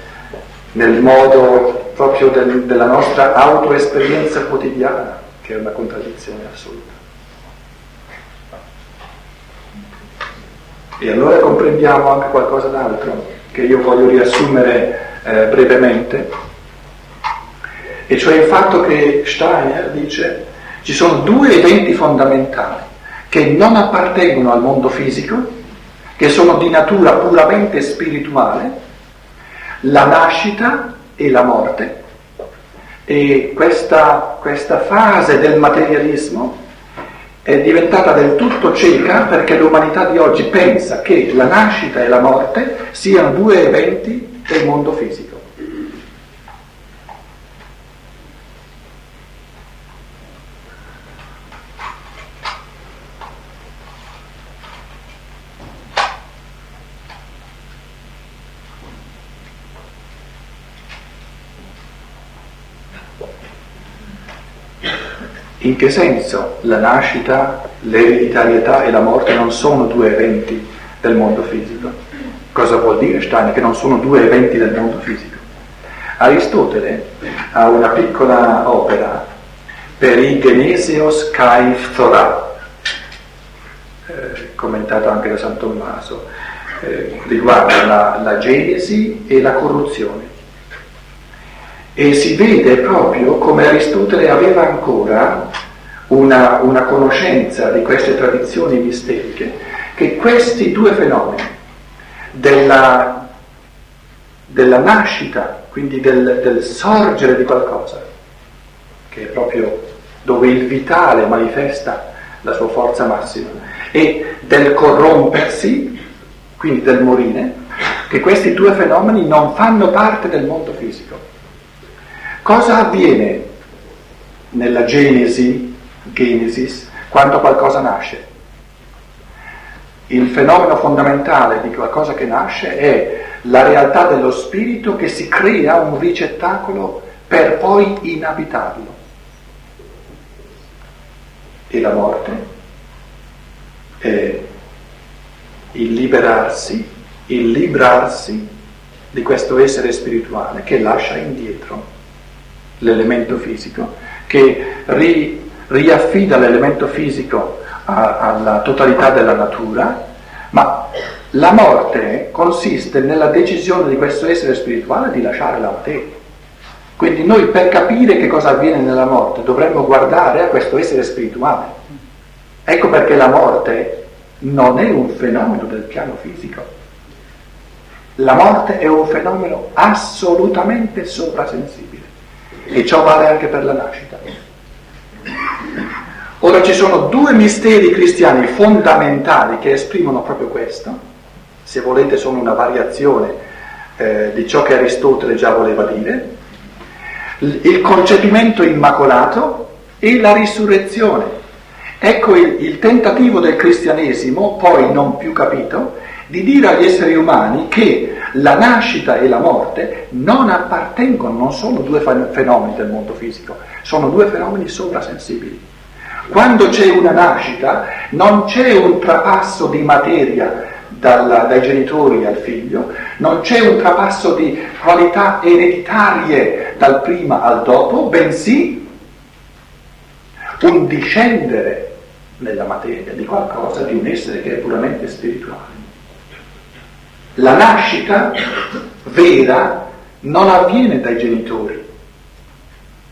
nel modo proprio del, della nostra autoesperienza quotidiana, che è una contraddizione assoluta. E allora comprendiamo anche qualcosa d'altro che io voglio riassumere eh, brevemente, e cioè il fatto che Steiner dice ci sono due eventi fondamentali che non appartengono al mondo fisico, che sono di natura puramente spirituale, la nascita e la morte, e questa, questa fase del materialismo è diventata del tutto cieca perché l'umanità di oggi pensa che la nascita e la morte siano due eventi del mondo fisico. In che senso la nascita, l'ereditarietà e la morte non sono due eventi del mondo fisico? Cosa vuol dire Steiner che non sono due eventi del mondo fisico? Aristotele ha una piccola opera per i Genesios kai Phthora, eh, commentato anche da San Tommaso, eh, riguarda la, la genesi e la corruzione. E si vede proprio come Aristotele aveva ancora una, una conoscenza di queste tradizioni misteriche, che questi due fenomeni della, della nascita, quindi del, del sorgere di qualcosa, che è proprio dove il vitale manifesta la sua forza massima, e del corrompersi, quindi del morire, che questi due fenomeni non fanno parte del mondo fisico. Cosa avviene nella Genesi, Genesis, quando qualcosa nasce? Il fenomeno fondamentale di qualcosa che nasce è la realtà dello spirito che si crea un ricettacolo per poi inabitarlo. E la morte è il liberarsi, il librarsi di questo essere spirituale che lascia indietro l'elemento fisico, che ri, riaffida l'elemento fisico a, alla totalità della natura, ma la morte consiste nella decisione di questo essere spirituale di lasciare la materia. Quindi noi per capire che cosa avviene nella morte dovremmo guardare a questo essere spirituale. Ecco perché la morte non è un fenomeno del piano fisico. La morte è un fenomeno assolutamente sovrasensibile e ciò vale anche per la nascita. Ora ci sono due misteri cristiani fondamentali che esprimono proprio questo, se volete sono una variazione eh, di ciò che Aristotele già voleva dire, il concepimento immacolato e la risurrezione. Ecco il, il tentativo del cristianesimo, poi non più capito, di dire agli esseri umani che la nascita e la morte non appartengono, non sono due fenomeni del mondo fisico, sono due fenomeni sovrasensibili. Quando c'è una nascita non c'è un trapasso di materia dalla, dai genitori al figlio, non c'è un trapasso di qualità ereditarie dal prima al dopo, bensì un discendere nella materia di qualcosa, di un essere che è puramente spirituale. La nascita vera non avviene dai genitori,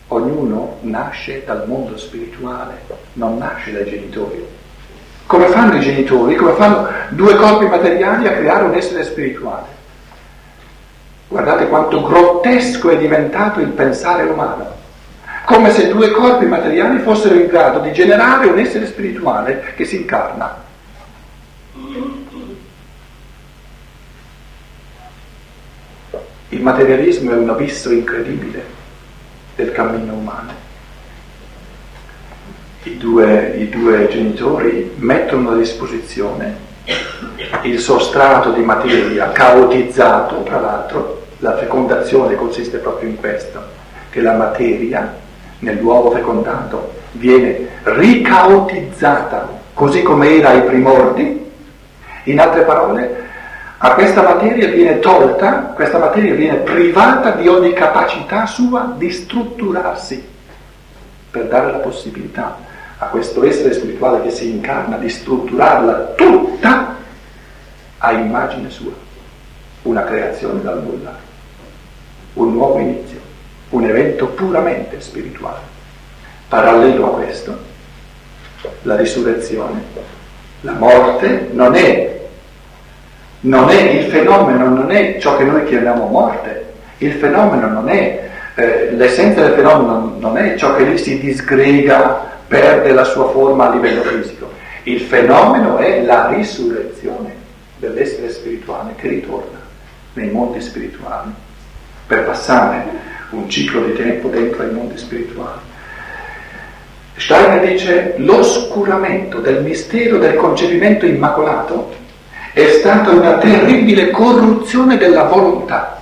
ognuno nasce dal mondo spirituale, non nasce dai genitori. Come fanno i genitori? Come fanno due corpi materiali a creare un essere spirituale? Guardate quanto grottesco è diventato il pensare umano. Come se due corpi materiali fossero in grado di generare un essere spirituale che si incarna. Il materialismo è un abisso incredibile del cammino umano. I due, I due, genitori mettono a disposizione il sostrato di materia caotizzato, tra l'altro la fecondazione consiste proprio in questo, che la materia nell'uovo fecondato viene ricaotizzata così come era ai primordi, in altre parole a questa materia viene tolta, questa materia viene privata di ogni capacità sua di strutturarsi per dare la possibilità a questo essere spirituale che si incarna di strutturarla tutta a immagine sua, una creazione dal nulla, un nuovo inizio, un evento puramente spirituale. Parallelo a questo, la risurrezione, la morte non è non è il fenomeno, non è ciò che noi chiamiamo morte, il fenomeno non è, eh, l'essenza del fenomeno non è ciò che lì si disgrega, perde la sua forma a livello fisico, il fenomeno è la risurrezione dell'essere spirituale che ritorna nei mondi spirituali. Per passare un ciclo di tempo dentro ai mondi spirituali. Steiner dice l'oscuramento del mistero del concepimento immacolato è stata una terribile corruzione della volontà.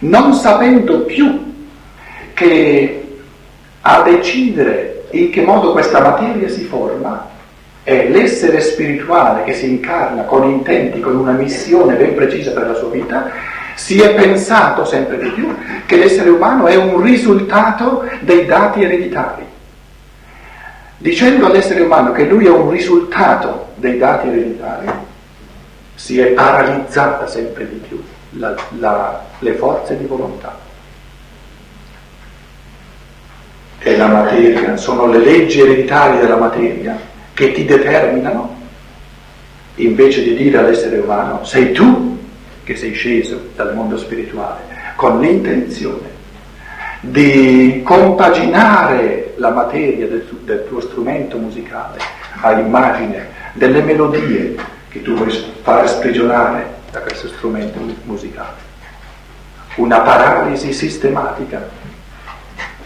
Non sapendo più che a decidere in che modo questa materia si forma è l'essere spirituale che si incarna con intenti, con una missione ben precisa per la sua vita, si è pensato sempre di più che l'essere umano è un risultato dei dati ereditari. Dicendo all'essere umano che lui è un risultato dei dati ereditari si è paralizzata sempre di più la, la, le forze di volontà. E la materia, sono le leggi ereditarie della materia che ti determinano, invece di dire all'essere umano sei tu che sei sceso dal mondo spirituale, con l'intenzione di compaginare la materia del, del tuo strumento musicale a immagine delle melodie che tu vuoi fare sprigionare da questo strumento musicale. Una paralisi sistematica,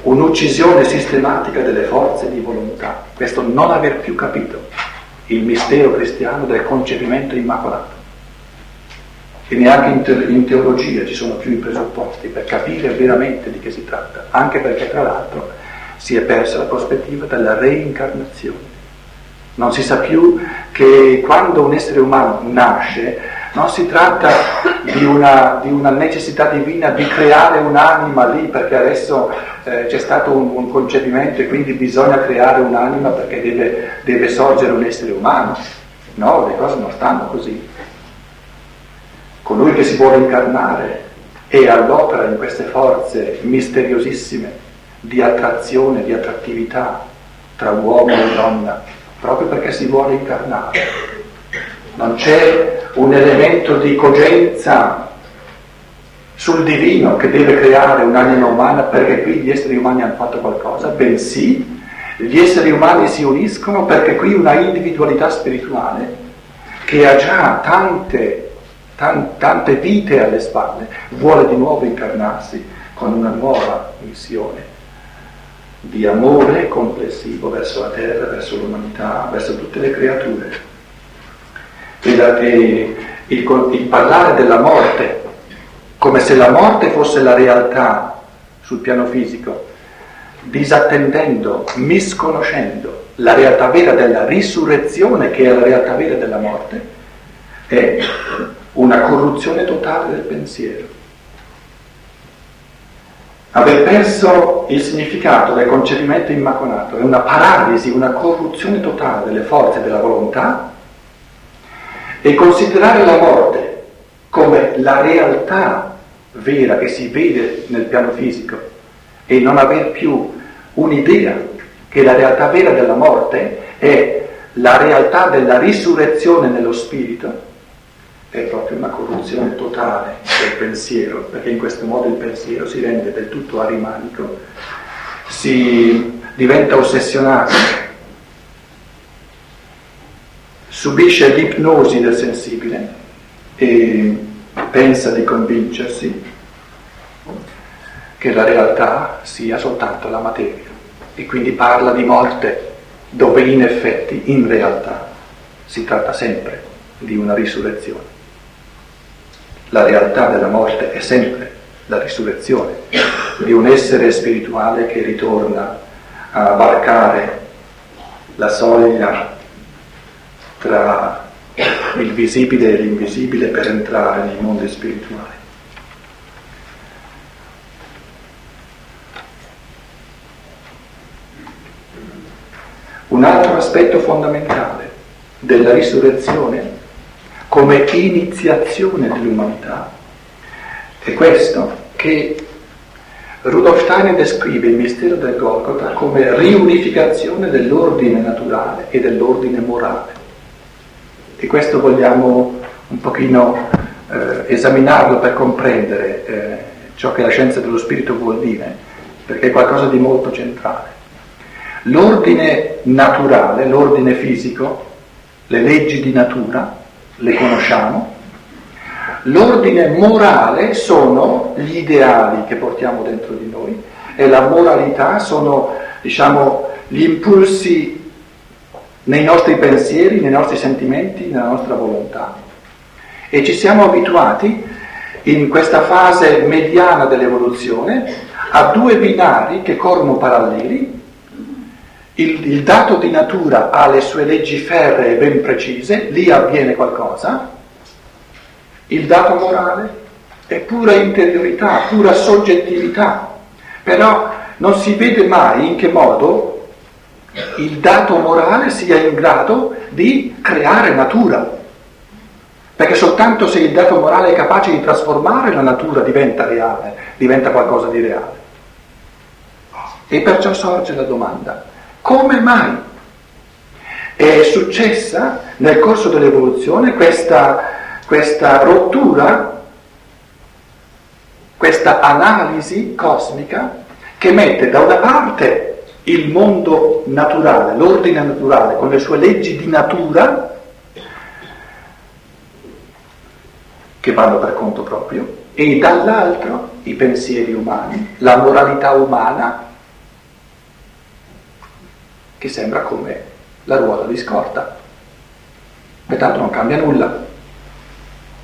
un'uccisione sistematica delle forze di volontà. Questo non aver più capito il mistero cristiano del concepimento immacolato. e neanche in teologia ci sono più i presupposti per capire veramente di che si tratta, anche perché tra l'altro si è persa la prospettiva della reincarnazione. Non si sa più che quando un essere umano nasce non si tratta di una, di una necessità divina di creare un'anima lì perché adesso eh, c'è stato un, un, concepimento e quindi bisogna creare un'anima perché deve, deve sorgere un essere umano. No, le cose non stanno così colui che si vuole incarnare è all'opera in queste forze misteriosissime di attrazione, di attrattività tra uomo e donna, proprio perché si vuole incarnare. Non c'è un elemento di cogenza sul divino che deve creare un'anima umana perché qui gli esseri umani hanno fatto qualcosa, bensì gli esseri umani si uniscono perché qui una individualità spirituale che ha già tante tante vite alle spalle, vuole di nuovo incarnarsi con una nuova missione di amore complessivo verso la terra, verso l'umanità, verso tutte le creature. E il, il parlare della morte, come se la morte fosse la realtà sul piano fisico, disattendendo, misconoscendo la realtà vera della risurrezione, che è la realtà vera della morte, è una corruzione totale del pensiero. Aver perso il significato del concepimento immacolato è una paralisi, una corruzione totale delle forze della volontà e considerare la morte come la realtà vera che si vede nel piano fisico e non aver più un'idea che la realtà vera della morte è la realtà della risurrezione nello spirito è proprio una corruzione totale del pensiero, perché in questo modo il pensiero si rende del tutto arimanico, si diventa ossessionato, subisce l'ipnosi del sensibile e pensa di convincersi che la realtà sia soltanto la materia e quindi parla di morte dove in effetti, in realtà, si tratta sempre di una risurrezione la realtà della morte è sempre la risurrezione di un essere spirituale che ritorna a varcare la soglia tra il visibile e l'invisibile per entrare nei mondi spirituali. Un altro aspetto fondamentale della risurrezione come iniziazione dell'umanità. È questo che Rudolf Steiner descrive il mistero del Golgotha come riunificazione dell'ordine naturale e dell'ordine morale. E questo vogliamo un pochino eh, esaminarlo per comprendere eh, ciò che la scienza dello spirito vuol dire, perché è qualcosa di molto centrale. L'ordine naturale, l'ordine fisico, le leggi di natura, le conosciamo. L'ordine morale sono gli ideali che portiamo dentro di noi e la moralità sono, diciamo, gli impulsi nei nostri pensieri, nei nostri sentimenti, nella nostra volontà. E ci siamo abituati in questa fase mediana dell'evoluzione a due binari che corrono paralleli il, il dato di natura ha le sue leggi ferree ben precise, lì avviene qualcosa, il dato morale è pura interiorità, pura soggettività, però non si vede mai in che modo il dato morale sia in grado di creare natura, perché soltanto se il dato morale è capace di trasformare la natura diventa reale, diventa qualcosa di reale. E perciò sorge la domanda, come mai? È successa nel corso dell'evoluzione questa, questa rottura, questa analisi cosmica che mette da una parte il mondo naturale, l'ordine naturale con le sue leggi di natura che vanno per conto proprio e dall'altro i pensieri umani, la moralità umana che sembra come la ruota di scorta. Pertanto non cambia nulla.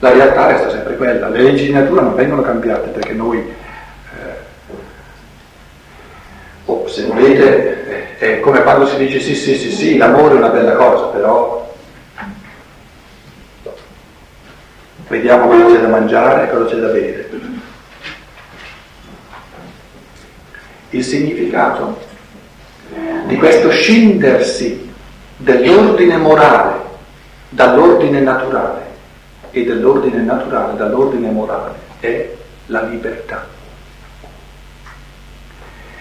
La realtà resta sempre quella, le leggi di natura non vengono cambiate perché noi, eh, oh, se volete, è come quando si dice sì, sì, sì, sì, l'amore è una bella cosa, però vediamo cosa c'è da mangiare e cosa c'è da bere. Il significato di questo scindersi dell'ordine morale dall'ordine naturale e dell'ordine naturale dall'ordine morale è la libertà.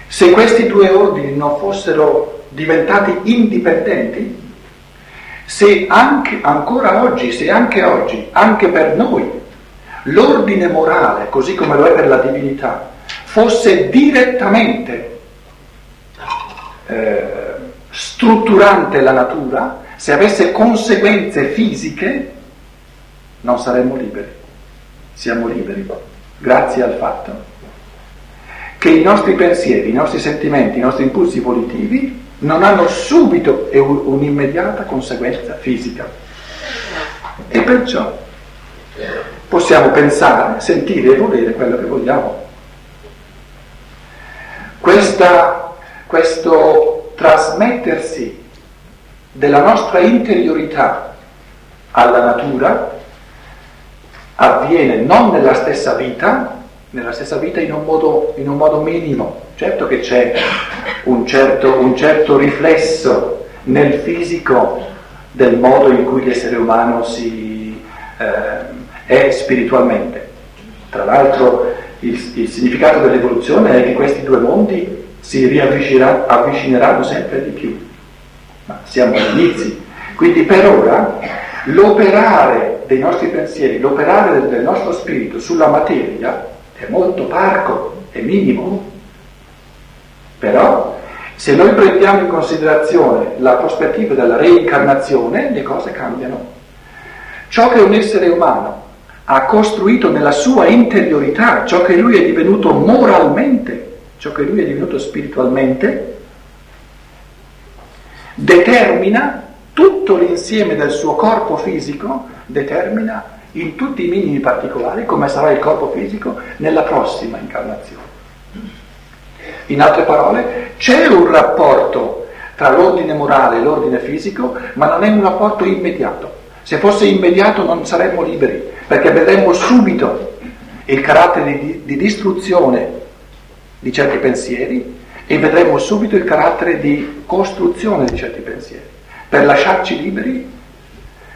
Se questi due ordini non fossero diventati indipendenti, se anche ancora oggi, se anche oggi, anche per noi, l'ordine morale, così come lo è per la divinità, fosse direttamente eh, strutturante la natura, se avesse conseguenze fisiche, non saremmo liberi. Siamo liberi grazie al fatto che i nostri pensieri, i nostri sentimenti, i nostri impulsi volitivi non hanno subito un'immediata conseguenza fisica. E perciò possiamo pensare, sentire e volere quello che vogliamo. Questa, questo trasmettersi della nostra interiorità alla natura avviene non nella stessa vita, nella stessa vita in un modo, in un modo minimo. Certo che c'è un certo, un certo, riflesso nel fisico del modo in cui l'essere umano si, eh, è spiritualmente. Tra l'altro il, il, significato dell'evoluzione è che questi due mondi si riavvicineranno sempre di più, ma siamo agli inizi. Quindi per ora l'operare dei nostri pensieri, l'operare del nostro spirito sulla materia è molto parco, è minimo. Però se noi prendiamo in considerazione la prospettiva della reincarnazione, le cose cambiano. Ciò che un essere umano ha costruito nella sua interiorità, ciò che lui è divenuto moralmente, ciò che lui è divenuto spiritualmente, determina tutto l'insieme del suo corpo fisico, determina in tutti i minimi particolari come sarà il corpo fisico nella prossima incarnazione. In altre parole, c'è un rapporto tra l'ordine morale e l'ordine fisico, ma non è un rapporto immediato. Se fosse immediato non saremmo liberi, perché vedremmo subito il carattere di, di distruzione di certi pensieri e vedremo subito il carattere di costruzione di certi pensieri. Per lasciarci liberi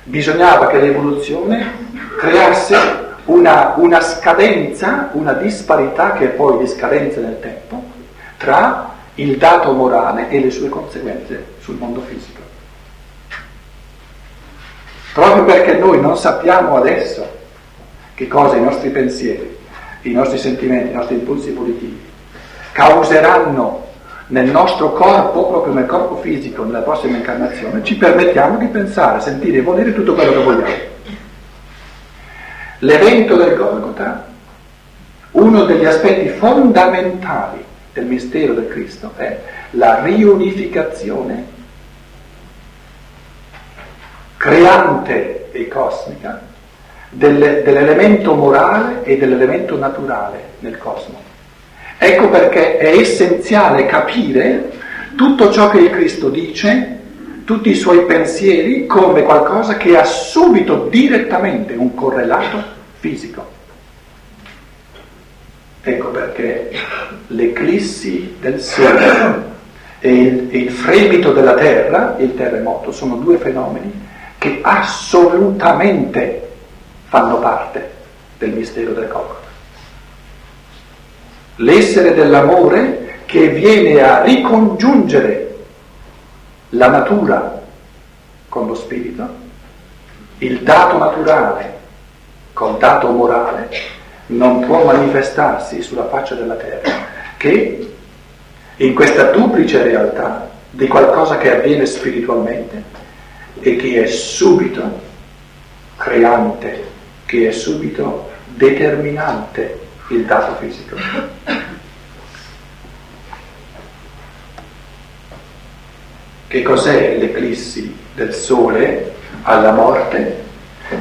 bisognava che l'evoluzione creasse una, una scadenza, una disparità che è poi di scadenza nel tempo tra il dato morale e le sue conseguenze sul mondo fisico. Proprio perché noi non sappiamo adesso che cosa i nostri pensieri, i nostri sentimenti, i nostri impulsi volitivi causeranno nel nostro corpo, proprio nel corpo fisico, nella prossima incarnazione, ci permettiamo di pensare, sentire e volere tutto quello che vogliamo. L'evento del Golgotha, uno degli aspetti fondamentali del mistero del Cristo è la riunificazione creante e cosmica dell'elemento morale e dell'elemento naturale nel cosmo. Ecco perché è essenziale capire tutto ciò che il Cristo dice, tutti i suoi pensieri, come qualcosa che ha subito direttamente un correlato fisico. Ecco perché l'eclissi del sole e il, il fremito della terra, il terremoto, sono due fenomeni che assolutamente fanno parte del mistero del Golgotha l'essere dell'amore che viene a ricongiungere la natura con lo spirito, il dato naturale col dato morale, non può manifestarsi sulla faccia della terra che in questa duplice realtà di qualcosa che avviene spiritualmente e che è subito creante, che è subito determinante il dato fisico. Che cos'è l'eclissi del sole alla morte?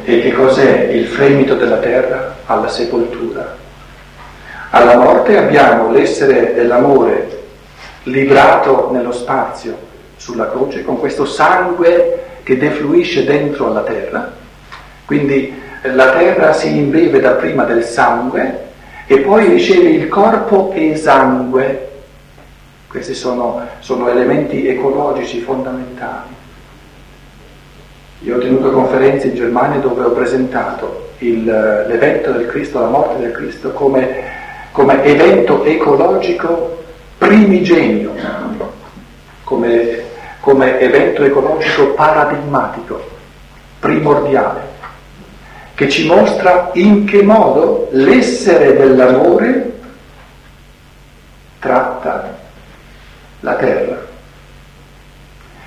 E che cos'è il fremito della terra? Alla sepoltura. Alla morte abbiamo l'essere dell'amore librato nello spazio sulla croce con questo sangue che defluisce dentro alla terra. Quindi la terra si imbeve dapprima del sangue e poi riceve il corpo esangue. Questi sono, sono elementi ecologici fondamentali. Io ho tenuto conferenze in Germania dove ho presentato il, l'evento del Cristo, la morte del Cristo, come, come evento ecologico primigenio, come, come evento ecologico paradigmatico, primordiale, che ci mostra in che modo l'essere dell'amore tratta la terra.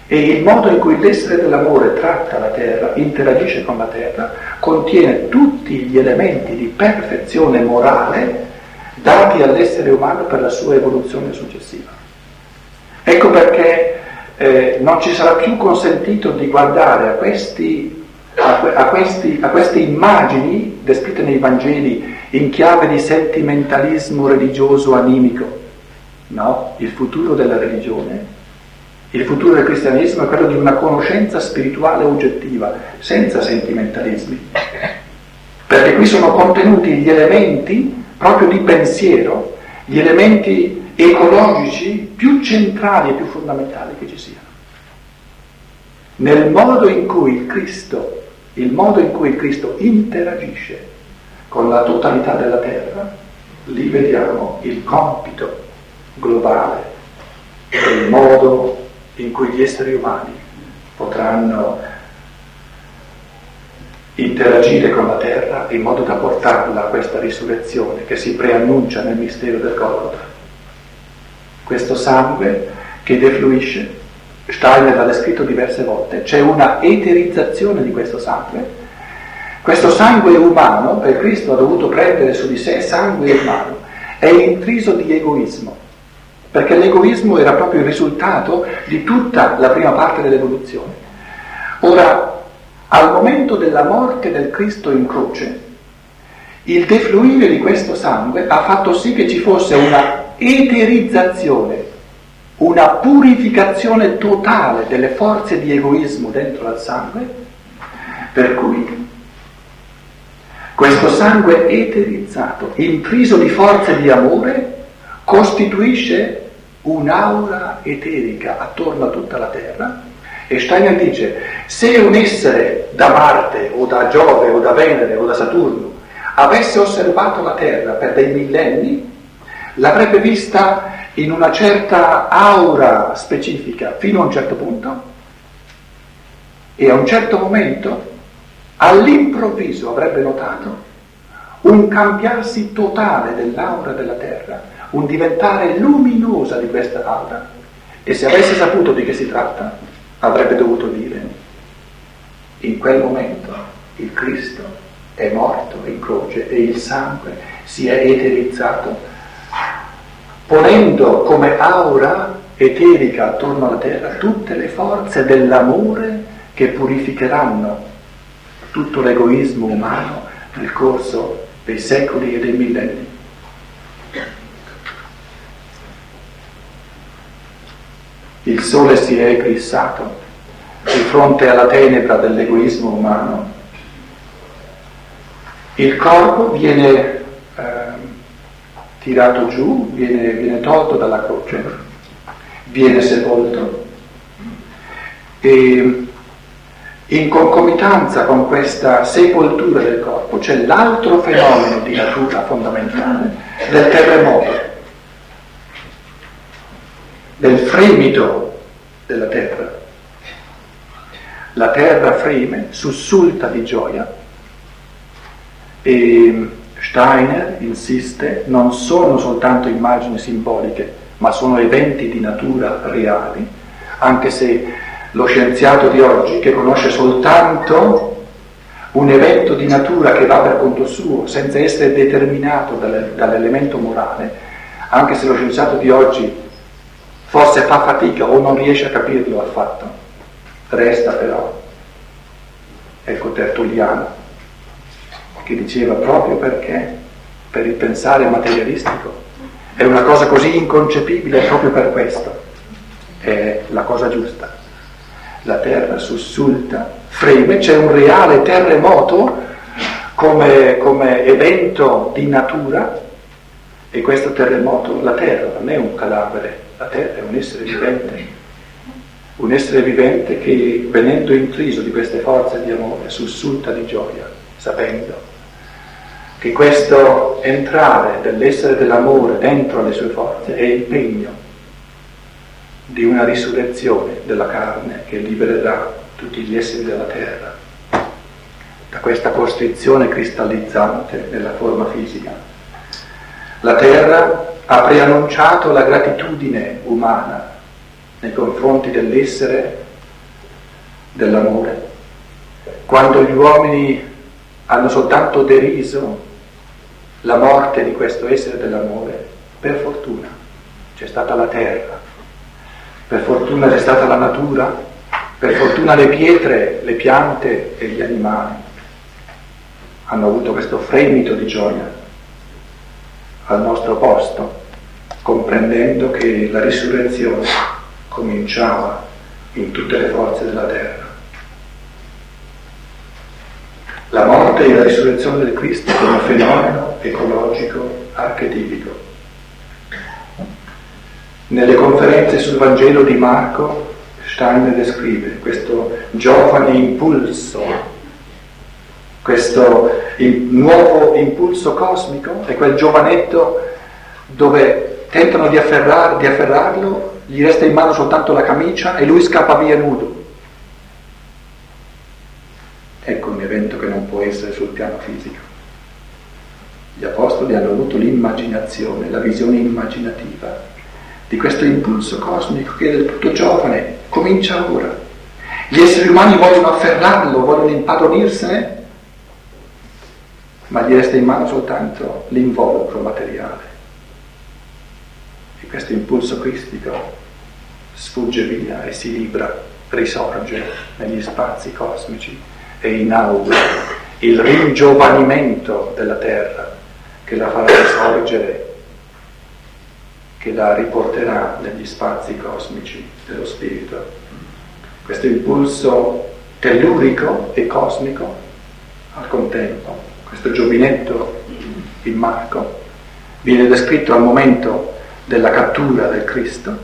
E il modo in cui l'essere dell'amore tratta la terra, interagisce con la terra, contiene tutti gli elementi di perfezione morale dati all'essere umano per la sua evoluzione successiva. Ecco perché eh, non ci sarà più consentito di guardare a, questi, a, a, questi, a queste immagini descritte nei Vangeli in chiave di sentimentalismo religioso animico. No, il futuro della religione il futuro del cristianesimo è quello di una conoscenza spirituale oggettiva, senza sentimentalismi. Perché qui sono contenuti gli elementi proprio di pensiero, gli elementi ecologici più centrali e più fondamentali che ci siano. Nel modo in cui il Cristo, il modo in cui Cristo interagisce con la totalità della terra, lì vediamo il compito globale, il modo in cui gli esseri umani potranno interagire con la terra in modo da portarla a questa risurrezione che si preannuncia nel mistero del Golgotha. Questo sangue che defluisce, Steiner l'ha descritto diverse volte, c'è una eterizzazione di questo sangue. Questo sangue umano, per Cristo ha dovuto prendere su di sé sangue umano, è intriso di egoismo perché l'egoismo era proprio il risultato di tutta la prima parte dell'evoluzione. Ora, al momento della morte del Cristo in croce, il defluire di questo sangue ha fatto sì che ci fosse una eterizzazione, una purificazione totale delle forze di egoismo dentro al sangue, per cui questo sangue eterizzato, intriso di forze di amore, costituisce un'aura eterica attorno a tutta la Terra. E Steiner dice se un essere da Marte o da Giove o da Venere o da Saturno avesse osservato la Terra per dei millenni l'avrebbe vista in una certa aura specifica fino a un certo punto e a un certo momento all'improvviso avrebbe notato un cambiarsi totale dell'aura della Terra un diventare luminosa di questa aura. E se avesse saputo di che si tratta, avrebbe dovuto dire, in quel momento il Cristo è morto in croce e il sangue si è eterizzato, ponendo come aura eterica attorno alla terra tutte le forze dell'amore che purificheranno tutto l'egoismo umano nel corso dei secoli e dei millenni. il sole si è eclissato di fronte alla tenebra dell'egoismo umano. Il corpo viene eh, tirato giù, viene, viene tolto dalla croce, viene sepolto e in concomitanza con questa sepoltura del corpo c'è l'altro fenomeno di natura fondamentale del terremoto del fremito della terra. La terra freme, sussulta di gioia e Steiner insiste, non sono soltanto immagini simboliche, ma sono eventi di natura reali, anche se lo scienziato di oggi, che conosce soltanto un evento di natura che va per conto suo, senza essere determinato dall'elemento morale, anche se lo scienziato di oggi forse fa fatica o non riesce a capirlo affatto, resta però ecco Tertulliano, che diceva proprio perché, per il pensare materialistico, è una cosa così inconcepibile proprio per questo, è la cosa giusta. La terra sussulta, freme, c'è un reale terremoto come, come evento di natura e questo terremoto, la terra non è un cadavere, la terra è un essere vivente. Un essere vivente che venendo intriso di queste forze di amore sussulta di gioia, sapendo che questo entrare dell'essere dell'amore dentro le sue forze è il pegno di una risurrezione della carne che libererà tutti gli esseri della terra da questa costrizione cristallizzante nella forma fisica. La terra ha preannunciato la gratitudine umana nei confronti dell'essere dell'amore. Quando gli uomini hanno soltanto deriso la morte di questo essere dell'amore, per fortuna c'è stata la terra, per fortuna c'è stata la natura, per fortuna le pietre, le piante e gli animali hanno avuto questo fremito di gioia al nostro posto, comprendendo che la risurrezione cominciava in tutte le forze della terra. La morte e la risurrezione del Cristo come fenomeno ecologico archetipico. Nelle conferenze sul Vangelo di Marco Steiner descrive questo giovane impulso, questo nuovo impulso cosmico, è quel giovanetto dove tentano di, afferrar, di afferrarlo gli resta in mano soltanto la camicia e lui scappa via nudo. Ecco un evento che non può essere sul piano fisico. Gli apostoli hanno avuto l'immaginazione, la visione immaginativa di questo impulso cosmico che è del tutto giovane, comincia ora. Gli esseri umani vogliono afferrarlo, vogliono impadronirsene, ma gli resta in mano soltanto l'involucro materiale. E questo impulso cristico sfugge via e si libra, risorge negli spazi cosmici e inaugura il ringiovanimento della terra che la farà risorgere, che la riporterà negli spazi cosmici dello spirito. Questo impulso tellurico e cosmico al contempo, questo giovinetto in Marco, viene descritto al momento della cattura del Cristo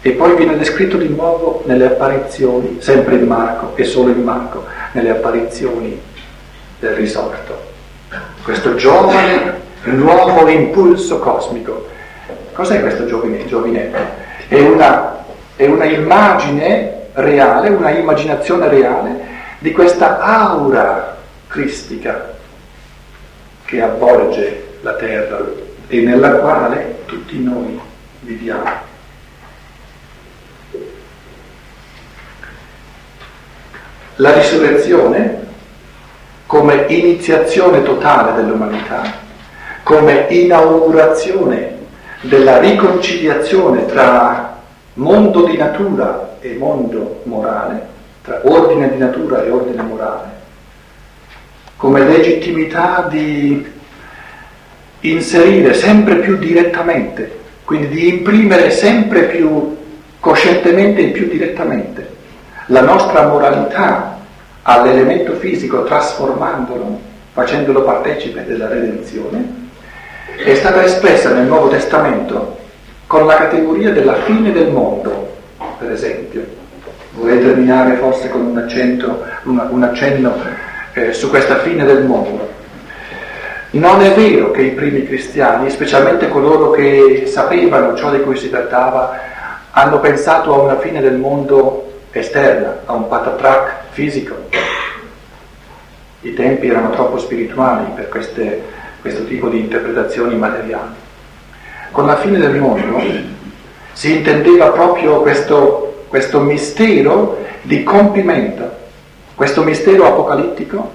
e poi viene descritto di nuovo nelle apparizioni, sempre in Marco e solo in Marco, nelle apparizioni del risorto. Questo giovane, nuovo impulso cosmico. Cos'è questo giovinetto? È una, è una immagine reale, una immaginazione reale di questa aura cristica che avvolge la terra e nella quale tutti noi viviamo. la risurrezione come iniziazione totale dell'umanità, come inaugurazione della riconciliazione tra mondo di natura e mondo morale, tra ordine di natura e ordine morale, come legittimità di inserire sempre più direttamente, quindi di imprimere sempre più coscientemente e più direttamente la nostra moralità all'elemento fisico trasformandolo, facendolo partecipe della redenzione, è stata espressa nel Nuovo Testamento con la categoria della fine del mondo, per esempio. Vorrei terminare forse con un, accento, un, un accenno eh, su questa fine del mondo. Non è vero che i primi cristiani, specialmente coloro che sapevano ciò di cui si trattava, hanno pensato a una fine del mondo esterna, a un patatrac fisico. I tempi erano troppo spirituali per queste, questo tipo di interpretazioni materiali. Con la fine del mondo si intendeva proprio questo, questo mistero di compimento, questo mistero apocalittico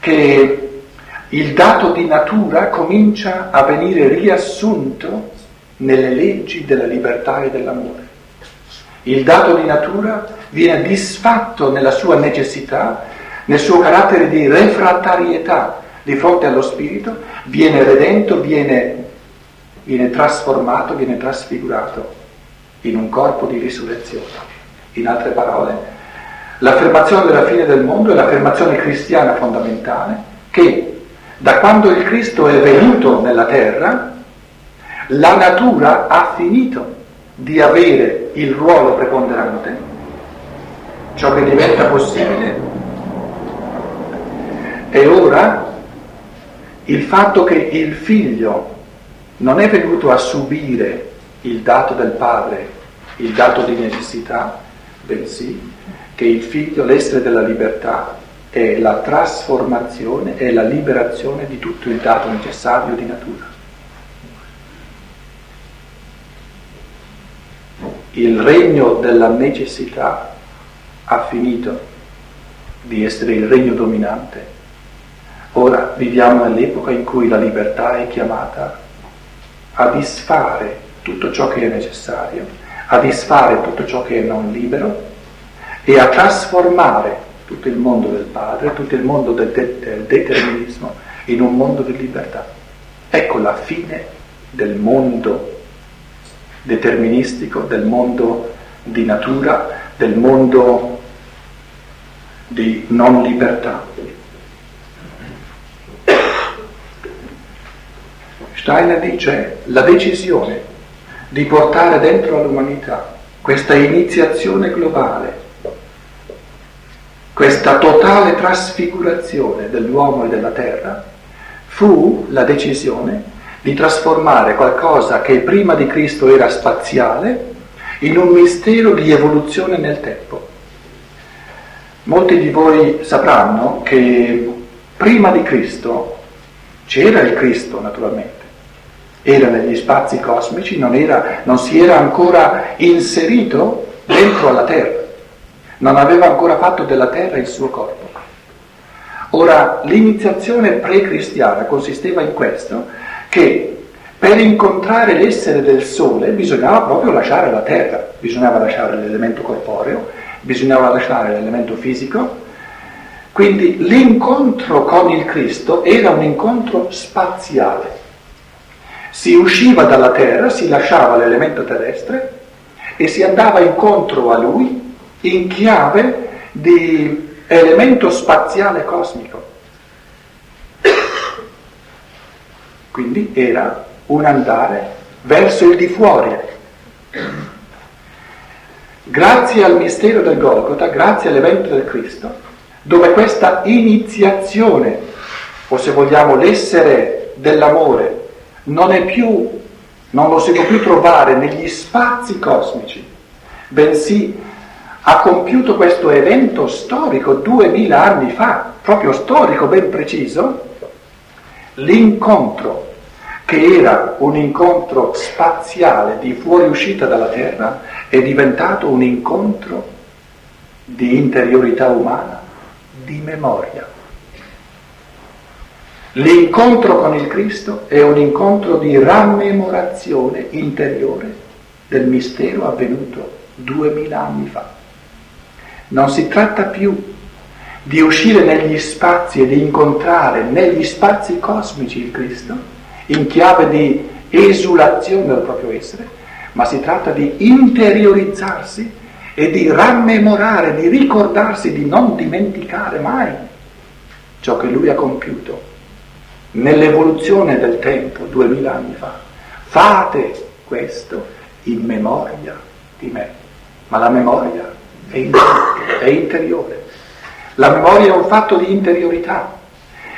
che il dato di natura comincia a venire riassunto nelle leggi della libertà e dell'amore. Il dato di natura viene disfatto nella sua necessità nel suo carattere di refrattarietà di fronte allo Spirito, viene redento, viene, viene trasformato, viene trasfigurato in un corpo di risurrezione. In altre parole, l'affermazione della fine del mondo è l'affermazione cristiana fondamentale che da quando il Cristo è venuto nella terra, la natura ha finito di avere il ruolo preponderante, ciò che diventa possibile e ora il fatto che il figlio non è venuto a subire il dato del padre, il dato di necessità, bensì che il figlio, l'essere della libertà, è la trasformazione e la liberazione di tutto il dato necessario di natura. Il regno della necessità ha finito di essere il regno dominante Ora viviamo nell'epoca in cui la libertà è chiamata a disfare tutto ciò che è necessario, a disfare tutto ciò che è non libero e a trasformare tutto il mondo del Padre, tutto il mondo del, de- del determinismo in un mondo di libertà. Ecco la fine del mondo deterministico, del mondo di natura, del mondo di non libertà. Steiner dice la decisione di portare dentro all'umanità questa iniziazione globale, questa totale trasfigurazione dell'uomo e della terra, fu la decisione di trasformare qualcosa che prima di Cristo era spaziale in un mistero di evoluzione nel tempo. Molti di voi sapranno che prima di Cristo c'era il Cristo naturalmente era negli spazi cosmici, non, era, non si era ancora inserito dentro alla Terra, non aveva ancora fatto della Terra il suo corpo. Ora, l'iniziazione pre-cristiana consisteva in questo, che per incontrare l'essere del Sole bisognava proprio lasciare la Terra, bisognava lasciare l'elemento corporeo, bisognava lasciare l'elemento fisico, quindi l'incontro con il Cristo era un incontro spaziale si usciva dalla terra, si lasciava l'elemento terrestre e si andava incontro a lui in chiave di elemento spaziale cosmico. Quindi era un andare verso il di fuori. Grazie al mistero del Golgotha, grazie all'evento del Cristo, dove questa iniziazione, o se vogliamo l'essere dell'amore, non è più, non lo si può più trovare negli spazi cosmici, bensì ha compiuto questo evento storico duemila anni fa, proprio storico ben preciso, l'incontro che era un incontro spaziale di fuoriuscita dalla Terra è diventato un incontro di interiorità umana, di memoria. L'incontro con il Cristo è un incontro di rammemorazione interiore del mistero avvenuto duemila anni fa. Non si tratta più di uscire negli spazi e di incontrare negli spazi cosmici il Cristo in chiave di esulazione del proprio essere, ma si tratta di interiorizzarsi e di rammemorare, di ricordarsi, di non dimenticare mai ciò che Lui ha compiuto nell'evoluzione del tempo, duemila anni fa. Fate questo in memoria di me. Ma la memoria è interiore. È interiore. La memoria è un fatto di interiorità,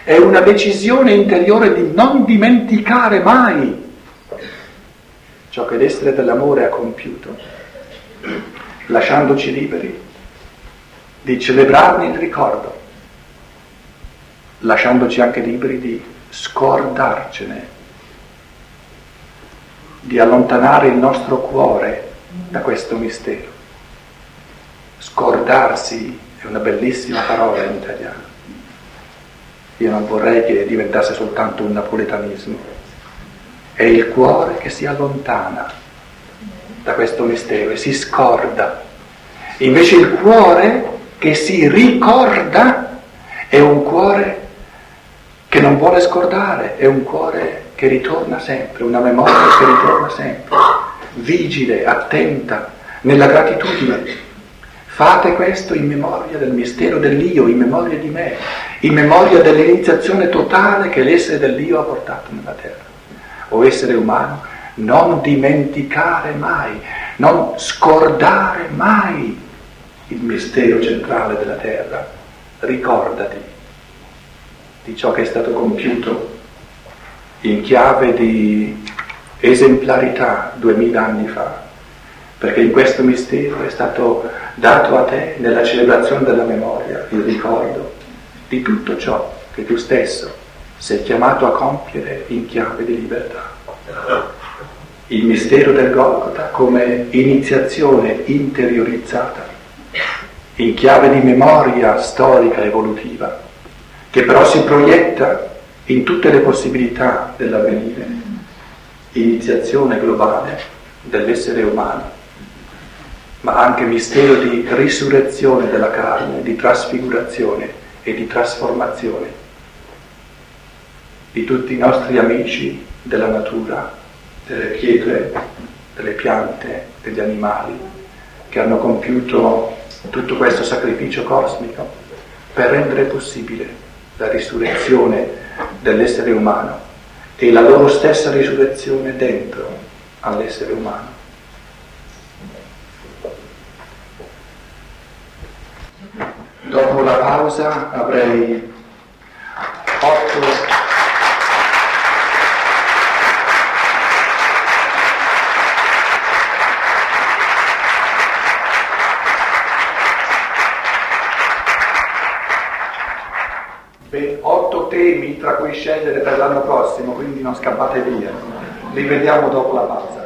è una decisione interiore di non dimenticare mai ciò che l'essere dell'amore ha compiuto, lasciandoci liberi di celebrarne il ricordo, lasciandoci anche liberi di scordarcene, di allontanare il nostro cuore da questo mistero. Scordarsi è una bellissima parola in italiano. Io non vorrei che diventasse soltanto un napoletanismo. È il cuore che si allontana da questo mistero e si scorda. Invece il cuore che si ricorda È un cuore che non vuole scordare, è un cuore che ritorna sempre, una memoria che ritorna sempre, vigile, attenta, nella gratitudine. Fate questo in memoria del mistero dell'io, in memoria di me, in memoria dell'iniziazione totale che l'essere dell'io ha portato nella terra. O essere umano, non dimenticare mai, non scordare mai il mistero centrale della terra. Ricordati di ciò che è stato compiuto in chiave di esemplarità duemila anni fa, perché in questo mistero è stato dato a te nella celebrazione della memoria il ricordo di tutto ciò che tu stesso sei chiamato a compiere in chiave di libertà. Il mistero del Golgotha come iniziazione interiorizzata in chiave di memoria storica evolutiva, che però si proietta in tutte le possibilità dell'avvenire, iniziazione globale dell'essere umano, ma anche mistero di risurrezione della carne, di trasfigurazione e di trasformazione di tutti i nostri amici della natura, delle pietre, delle piante, degli animali, che hanno compiuto tutto questo sacrificio cosmico per rendere possibile la risurrezione dell'essere umano e la loro stessa risurrezione dentro all'essere umano. Dopo la pausa avrei otto otto temi tra cui scegliere per l'anno prossimo, quindi non scappate via. Li vediamo dopo la pausa.